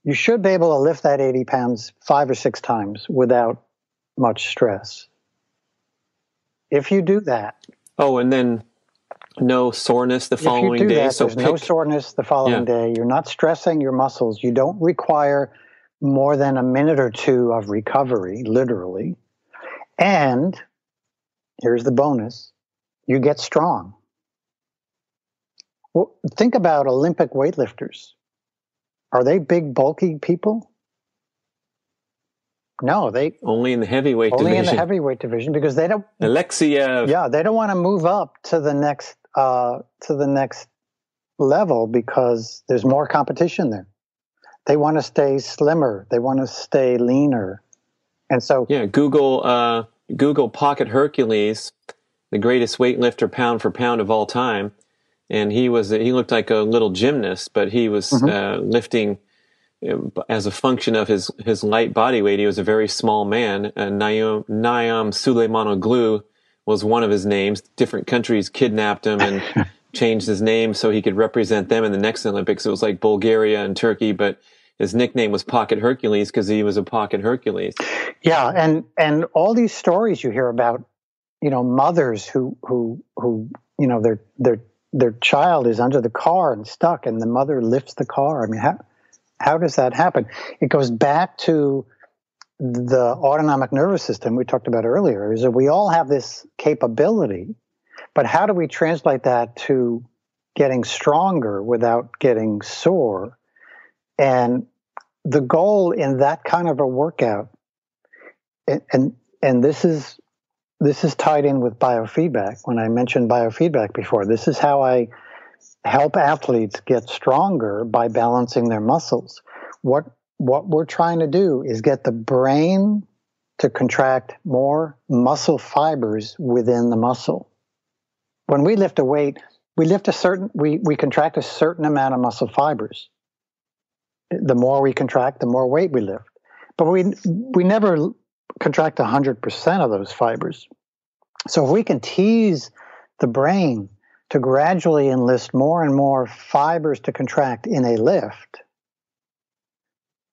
you should be able to lift that 80 pounds five or six times without much stress. If you do that. Oh, and then no soreness the following day. That, so there's pick, no soreness the following yeah. day. You're not stressing your muscles. You don't require more than a minute or two of recovery, literally. And here's the bonus you get strong. Well, think about Olympic weightlifters. Are they big, bulky people? No, they only in the heavyweight only division. in the heavyweight division because they don't. Alexia. Yeah, they don't want to move up to the next uh, to the next level because there's more competition there. They want to stay slimmer. They want to stay leaner, and so yeah. Google uh, Google Pocket Hercules, the greatest weightlifter pound for pound of all time and he was he looked like a little gymnast, but he was mm-hmm. uh, lifting as a function of his his light body weight. He was a very small man. Uh, Naim, Naim Suleimanoglu was one of his names. Different countries kidnapped him and changed his name so he could represent them in the next Olympics. It was like Bulgaria and Turkey, but his nickname was Pocket Hercules because he was a Pocket Hercules. Yeah, and and all these stories you hear about, you know, mothers who who who you know their their their child is under the car and stuck, and the mother lifts the car. I mean, how how does that happen? It goes back to the autonomic nervous system we talked about earlier. Is that we all have this capability, but how do we translate that to getting stronger without getting sore? And the goal in that kind of a workout, and and, and this is this is tied in with biofeedback. When I mentioned biofeedback before, this is how I help athletes get stronger by balancing their muscles. What what we're trying to do is get the brain to contract more muscle fibers within the muscle. When we lift a weight, we lift a certain we we contract a certain amount of muscle fibers. The more we contract, the more weight we lift. But we we never contract 100% of those fibers. So if we can tease the brain to gradually enlist more and more fibers to contract in a lift,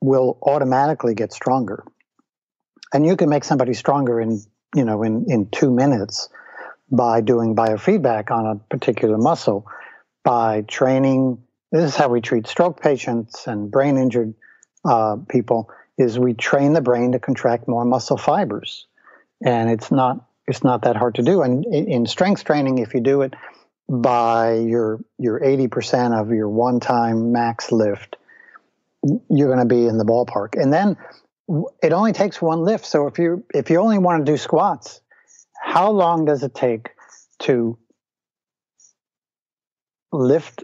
we'll automatically get stronger. And you can make somebody stronger in, you know, in, in two minutes by doing biofeedback on a particular muscle, by training. This is how we treat stroke patients and brain injured uh, people is we train the brain to contract more muscle fibers. And it's not it's not that hard to do. And in strength training, if you do it by your your 80% of your one time max lift, you're going to be in the ballpark. And then it only takes one lift. So if you if you only want to do squats, how long does it take to lift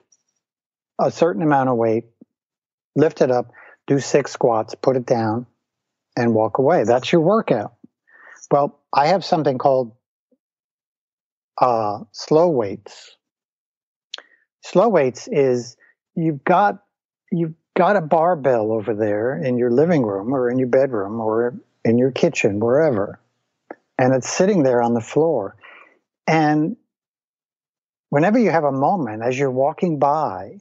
a certain amount of weight, lift it up, do six squats, put it down, and walk away. That's your workout. Well, I have something called uh, slow weights. Slow weights is you've got you've got a barbell over there in your living room or in your bedroom or in your kitchen, wherever, and it's sitting there on the floor. And whenever you have a moment, as you're walking by,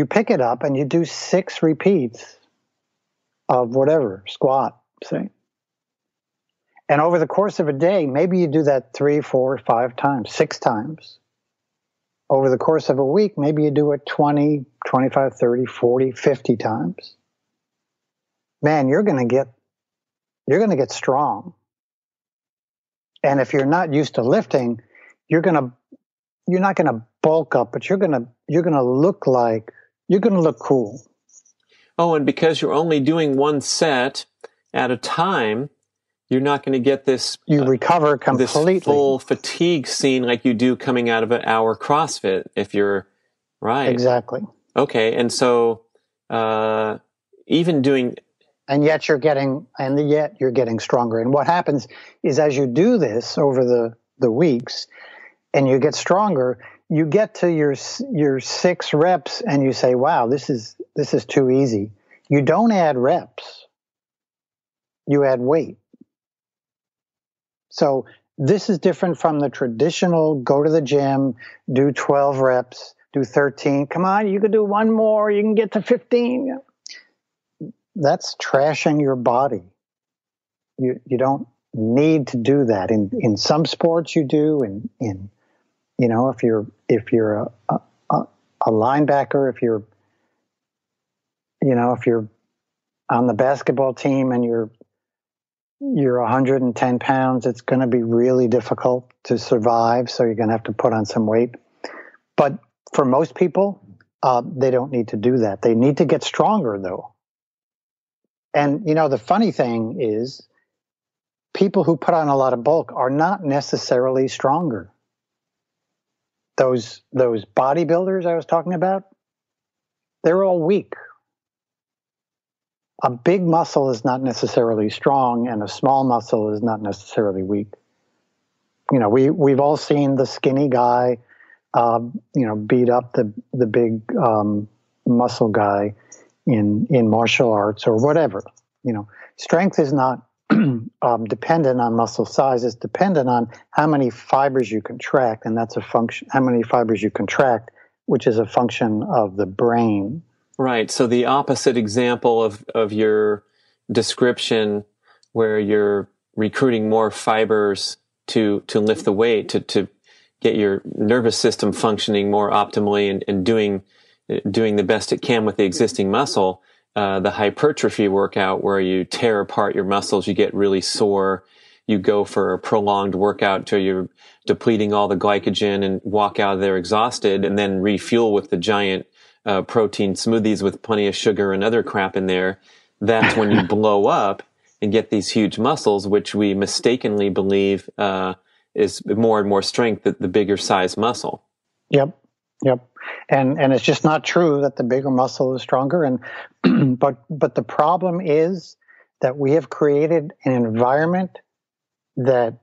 you pick it up and you do six repeats of whatever squat, say. And over the course of a day, maybe you do that three, four, five times, six times. Over the course of a week, maybe you do it 20, 25, 30, 40, 50 times. Man, you're going to get you're going to get strong. And if you're not used to lifting, you're going to you're not going to bulk up, but you're going to you're going to look like you're going to look cool. Oh, and because you're only doing one set at a time, you're not going to get this. You uh, recover completely. This full fatigue scene like you do coming out of an hour CrossFit. If you're right, exactly. Okay, and so uh, even doing, and yet you're getting, and yet you're getting stronger. And what happens is as you do this over the the weeks, and you get stronger, you get to your your six reps, and you say, "Wow, this is this is too easy." You don't add reps. You add weight. So this is different from the traditional go to the gym, do 12 reps, do 13. Come on, you can do one more, you can get to 15. That's trashing your body. You, you don't need to do that. In, in some sports you do, in, in, you know, if you're, if you're a, a, a linebacker, if you're, you know, if you're on the basketball team and you're you're 110 pounds, it's going to be really difficult to survive. So you're going to have to put on some weight. But for most people, uh, they don't need to do that. They need to get stronger, though. And, you know, the funny thing is, people who put on a lot of bulk are not necessarily stronger. Those, those bodybuilders I was talking about, they're all weak a big muscle is not necessarily strong and a small muscle is not necessarily weak. You know, we we've all seen the skinny guy, uh, you know, beat up the the big um, muscle guy in in martial arts or whatever. You know, strength is not um, dependent on muscle size. It's dependent on how many fibers you contract, and that's a function. How many fibers you contract, which is a function of the brain. Right. So the opposite example of, of your description where you're recruiting more fibers to, to lift the weight, to, to get your nervous system functioning more optimally and, and doing, doing the best it can with the existing muscle. Uh, the hypertrophy workout where you tear apart your muscles, you get really sore, you go for a prolonged workout till you're depleting all the glycogen and walk out of there exhausted and then refuel with the giant uh, protein smoothies with plenty of sugar and other crap in there, that's when you blow up and get these huge muscles, which we mistakenly believe uh, is more and more strength the, the bigger size muscle. Yep, yep, and and it's just not true that the bigger muscle is stronger. And but but the problem is that we have created an environment that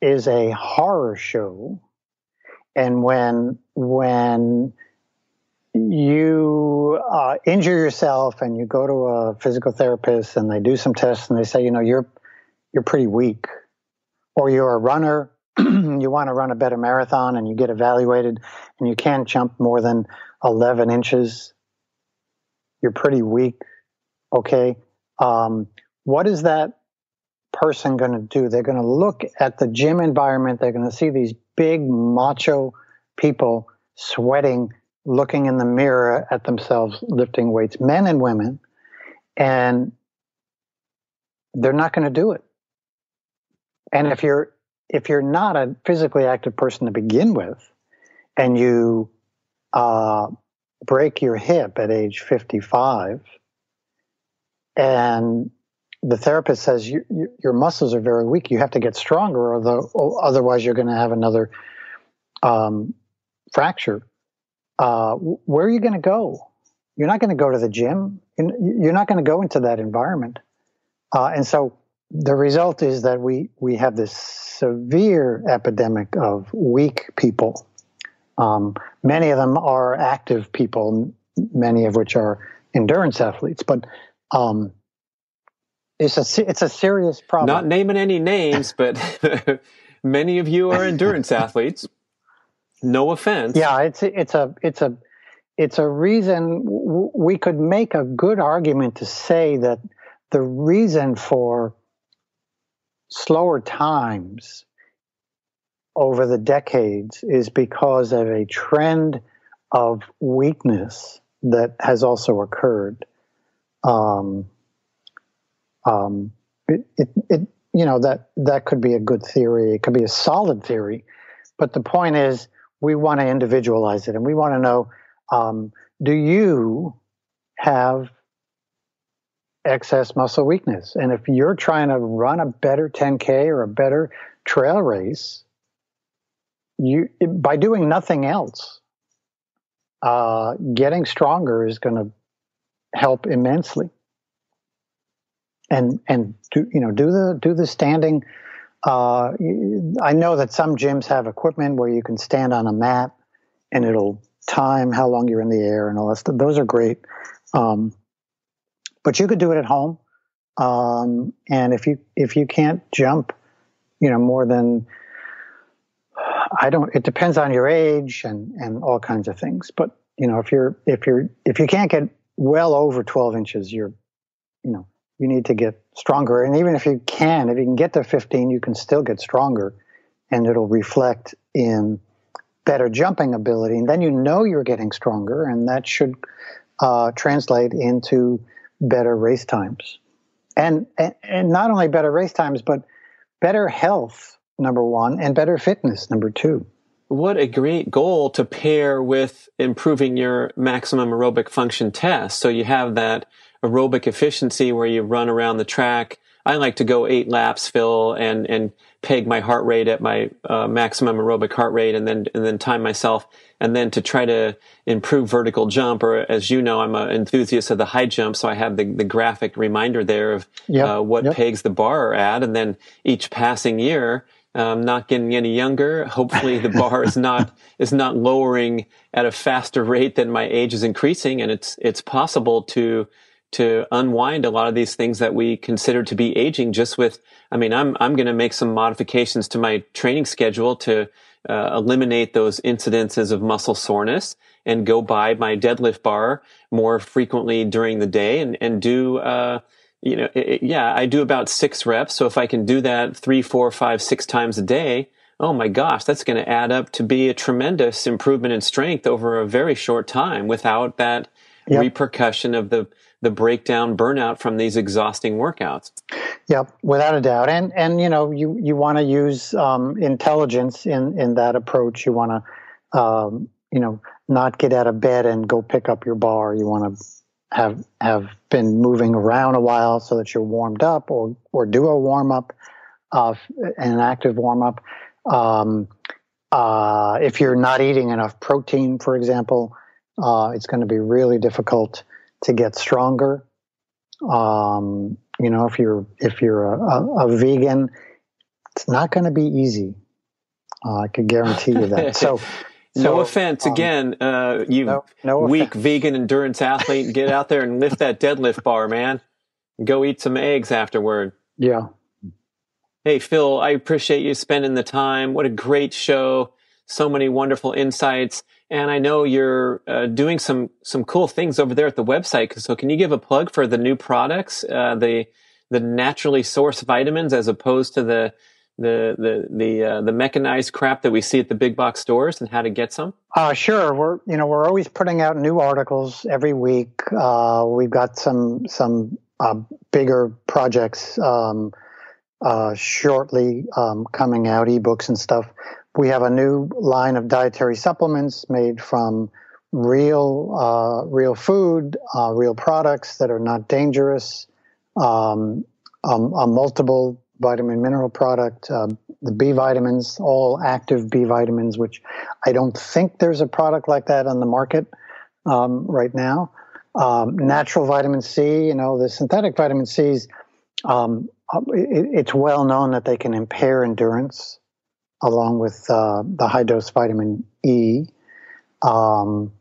is a horror show, and when when you uh, injure yourself and you go to a physical therapist and they do some tests and they say, you know, you're you're pretty weak, or you're a runner, you want to run a better marathon and you get evaluated and you can't jump more than 11 inches. You're pretty weak. Okay. Um, what is that person going to do? They're going to look at the gym environment. They're going to see these big macho people sweating looking in the mirror at themselves lifting weights, men and women, and they're not going to do it. And if you're if you're not a physically active person to begin with, and you uh, break your hip at age 55, and the therapist says you, you, your muscles are very weak, you have to get stronger, although otherwise you're going to have another um, fracture uh, where are you going to go? You're not going to go to the gym. You're not going to go into that environment. Uh, and so the result is that we, we have this severe epidemic of weak people. Um, many of them are active people, many of which are endurance athletes. But um, it's a it's a serious problem. Not naming any names, but many of you are endurance athletes. No offense. Yeah, it's it's a it's a it's a reason we could make a good argument to say that the reason for slower times over the decades is because of a trend of weakness that has also occurred. Um, um, it, it, it, you know that that could be a good theory. It could be a solid theory, but the point is we want to individualize it, and we want to know: um, Do you have excess muscle weakness? And if you're trying to run a better 10k or a better trail race, you by doing nothing else, uh, getting stronger is going to help immensely. And and do you know do the do the standing. Uh, I know that some gyms have equipment where you can stand on a mat and it'll time how long you're in the air and all that stuff. Those are great. Um, but you could do it at home. Um, and if you if you can't jump, you know more than I don't. It depends on your age and and all kinds of things. But you know, if you're if you're if you can't get well over 12 inches, you're you know you need to get stronger. And even if you can, if you can get to 15, you can still get stronger, and it'll reflect in better jumping ability. And then you know you're getting stronger, and that should uh, translate into better race times. And, and and not only better race times, but better health number one, and better fitness, number two. What a great goal to pair with improving your maximum aerobic function test. So you have that aerobic efficiency where you run around the track. I like to go eight laps, Phil, and, and peg my heart rate at my uh, maximum aerobic heart rate and then, and then time myself. And then to try to improve vertical jump, or as you know, I'm an enthusiast of the high jump. So I have the, the graphic reminder there of yep, uh, what yep. pegs the bar are at. And then each passing year, um, not getting any younger. Hopefully, the bar is not is not lowering at a faster rate than my age is increasing, and it's it's possible to to unwind a lot of these things that we consider to be aging. Just with, I mean, I'm I'm going to make some modifications to my training schedule to uh, eliminate those incidences of muscle soreness and go by my deadlift bar more frequently during the day and and do. Uh, you know, it, yeah, I do about six reps. So if I can do that three, four, five, six times a day, oh my gosh, that's going to add up to be a tremendous improvement in strength over a very short time without that yep. repercussion of the the breakdown burnout from these exhausting workouts. Yep, without a doubt. And and you know, you you want to use um, intelligence in in that approach. You want to um, you know, not get out of bed and go pick up your bar. You want to have have been moving around a while so that you're warmed up, or or do a warm up, uh, an active warm up. Um, uh, if you're not eating enough protein, for example, uh, it's going to be really difficult to get stronger. Um, you know, if you're if you're a, a, a vegan, it's not going to be easy. Uh, I could guarantee you that. So no offense, um, again, uh, you no, no weak vegan endurance athlete, get out there and lift that deadlift bar, man. Go eat some eggs afterward. Yeah. Hey, Phil, I appreciate you spending the time. What a great show. So many wonderful insights. And I know you're uh, doing some, some cool things over there at the website. So can you give a plug for the new products, uh, the, the naturally sourced vitamins as opposed to the, the the the uh, the mechanized crap that we see at the big box stores and how to get some? Uh, sure. We're you know we're always putting out new articles every week. Uh, we've got some some uh, bigger projects um, uh, shortly um, coming out, ebooks and stuff. We have a new line of dietary supplements made from real uh, real food, real products that are not dangerous. Um, um, multiple vitamin mineral product, uh, the B vitamins, all active B vitamins, which I don't think there's a product like that on the market um, right now. Um, natural vitamin C, you know, the synthetic vitamin C's, um, it, it's well known that they can impair endurance along with uh, the high dose vitamin E. Um,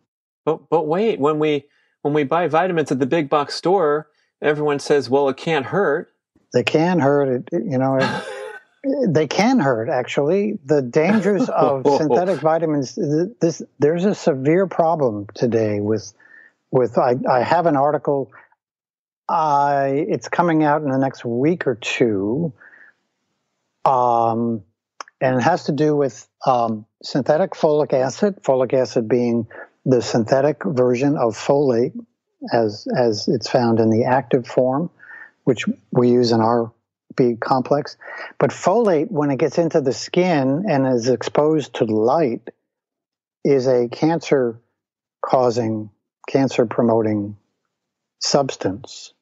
but but wait, when we when we buy vitamins at the big box store, everyone says, "Well, it can't hurt." They can hurt. It, you know, it, they can hurt. Actually, the dangers of synthetic vitamins. This there's a severe problem today with with. I, I have an article. I it's coming out in the next week or two. Um, and it has to do with um, synthetic folic acid. Folic acid being the synthetic version of folate, as as it's found in the active form, which we use in our B complex. But folate, when it gets into the skin and is exposed to light, is a cancer causing, cancer promoting substance.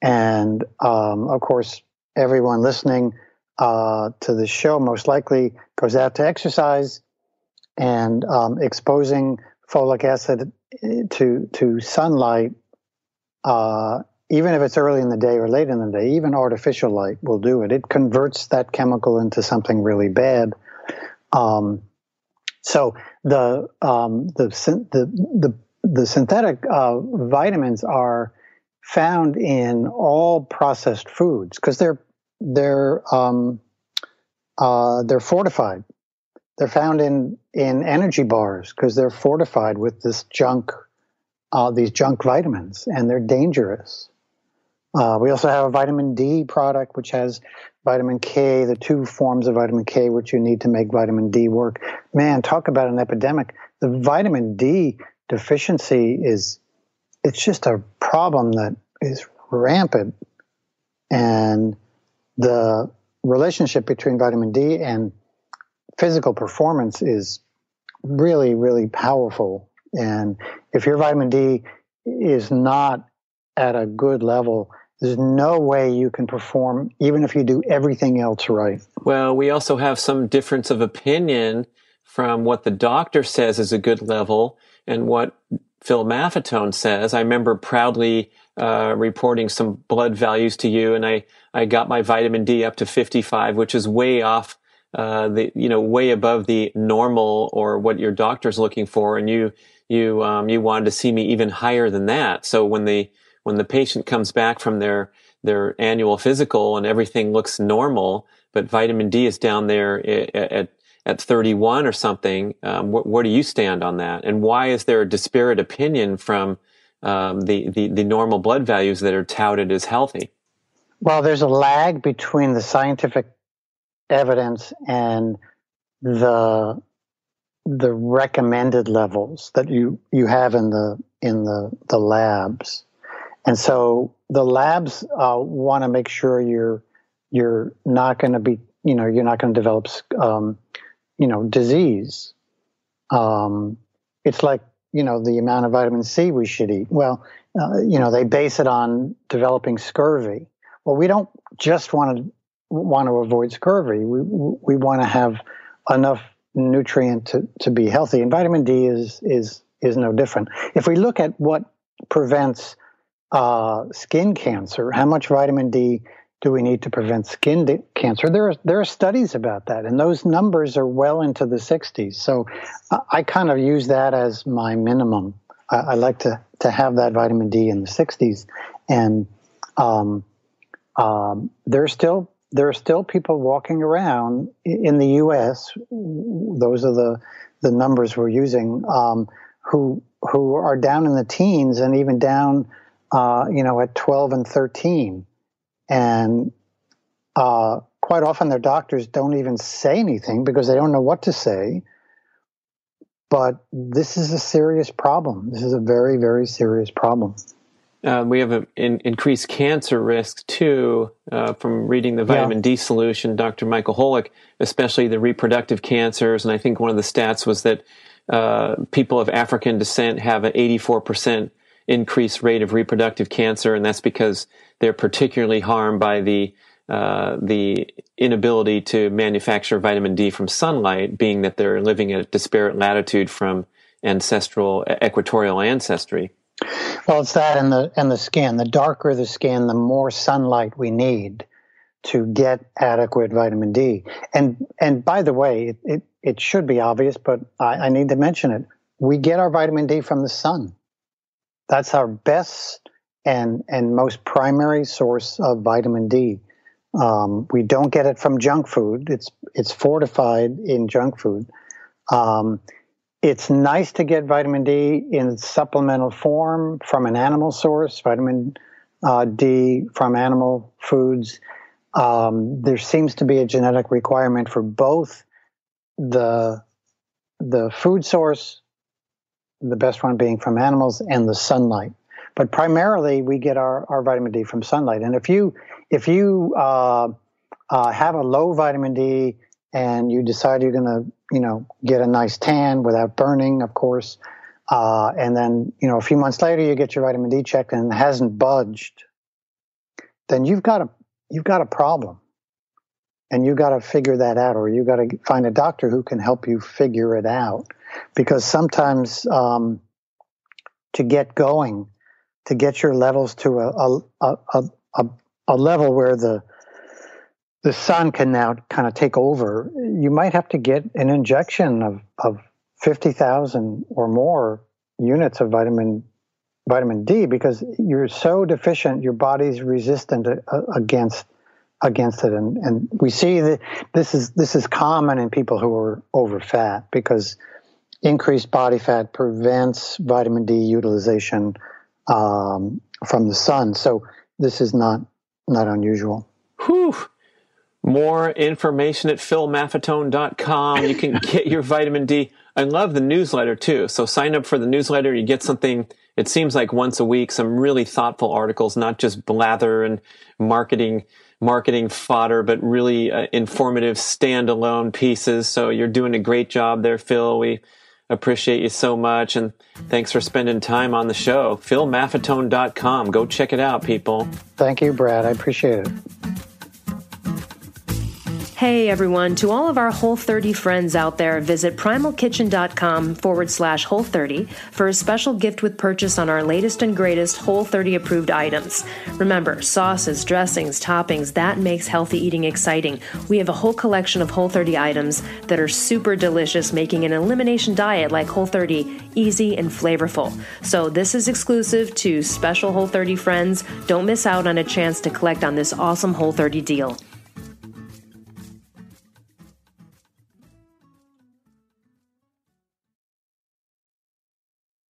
And um, of course, everyone listening uh, to the show most likely goes out to exercise and um, exposing folic acid to to sunlight, uh, even if it's early in the day or late in the day, even artificial light will do it. It converts that chemical into something really bad. Um, so the um, the, the the the synthetic uh, vitamins are found in all processed foods because they're they're um, uh, they're fortified. They're found in in energy bars because they're fortified with this junk, uh, these junk vitamins, and they're dangerous. Uh, we also have a vitamin D product, which has vitamin K, the two forms of vitamin K which you need to make vitamin D work. Man, talk about an epidemic. The vitamin D deficiency is it's just a problem that is rampant and the relationship between vitamin D and physical performance is really, really powerful. And if your vitamin D is not at a good level, there's no way you can perform, even if you do everything else right. Well, we also have some difference of opinion from what the doctor says is a good level and what Phil Maffetone says. I remember proudly uh, reporting some blood values to you, and I I got my vitamin D up to 55, which is way off uh, the you know way above the normal or what your doctor's looking for, and you you um, you wanted to see me even higher than that. So when the when the patient comes back from their their annual physical and everything looks normal, but vitamin D is down there at, at at 31 or something. Um, wh- where do you stand on that? And why is there a disparate opinion from um, the, the, the normal blood values that are touted as healthy? Well, there's a lag between the scientific evidence and the the recommended levels that you you have in the in the the labs, and so the labs uh, want to make sure you're you're not going to be you know you're not going to develop um, you know disease. Um, it's like you know the amount of vitamin C we should eat. Well, uh, you know they base it on developing scurvy. Well, we don't just want to want to avoid scurvy. We we want to have enough nutrient to, to be healthy, and vitamin D is is is no different. If we look at what prevents uh, skin cancer, how much vitamin D do we need to prevent skin cancer? There are there are studies about that, and those numbers are well into the 60s. So I, I kind of use that as my minimum. I, I, like to to have that vitamin D in the 60s, and um, um, still there are still people walking around in the U.S. Those are the the numbers we're using um, who who are down in the teens and even down, uh, you know, at 12 and 13 and uh, quite often their doctors don't even say anything because they don't know what to say. But this is a serious problem. This is a very, very serious problem. Uh, we have an in, increased cancer risk too uh, from reading the vitamin yeah. D solution, Dr. Michael Holick, especially the reproductive cancers. And I think one of the stats was that uh, people of African descent have an 84% increased rate of reproductive cancer, and that's because they're particularly harmed by the uh, the inability to manufacture vitamin D from sunlight, being that they're living at a disparate latitude from ancestral equatorial ancestry. Well, it's that and the and the skin. The darker the skin, the more sunlight we need to get adequate vitamin D. And and by the way, it it, it should be obvious, but I, I need to mention it. We get our vitamin D from the sun. That's our best and and most primary source of vitamin D. Um, we don't get it from junk food. It's it's fortified in junk food. Um, it's nice to get vitamin D in supplemental form from an animal source, vitamin uh, D from animal foods. Um, there seems to be a genetic requirement for both the the food source, the best one being from animals, and the sunlight. But primarily, we get our, our vitamin D from sunlight. And if you if you uh, uh, have a low vitamin D and you decide you're going to you know get a nice tan without burning, of course, uh, and then you know a few months later you get your vitamin D checked and it hasn't budged, then you've got a you've got a problem, and you've got to figure that out, or you've got to find a doctor who can help you figure it out, because sometimes um, to get going to get your levels to a a, a, a, a level where the the sun can now kind of take over, you might have to get an injection of, of 50,000 or more units of vitamin vitamin D because you're so deficient, your body's resistant against against it, and and we see that this is this is common in people who are over fat because increased body fat prevents vitamin D utilization um, from the sun. So this is not not unusual. Whew. More information at philmaffetone.com. You can get your vitamin D. I love the newsletter too. So sign up for the newsletter. You get something, it seems like once a week, some really thoughtful articles, not just blather and marketing, marketing fodder, but really uh, informative standalone pieces. So you're doing a great job there, Phil. We appreciate you so much. And thanks for spending time on the show. PhilMaffetone.com. Go check it out, people. Thank you, Brad. I appreciate it. Hey everyone, to all of our Whole 30 friends out there, visit primalkitchen.com forward slash Whole 30 for a special gift with purchase on our latest and greatest Whole 30 approved items. Remember, sauces, dressings, toppings, that makes healthy eating exciting. We have a whole collection of Whole 30 items that are super delicious, making an elimination diet like Whole 30 easy and flavorful. So this is exclusive to special Whole 30 friends. Don't miss out on a chance to collect on this awesome Whole 30 deal.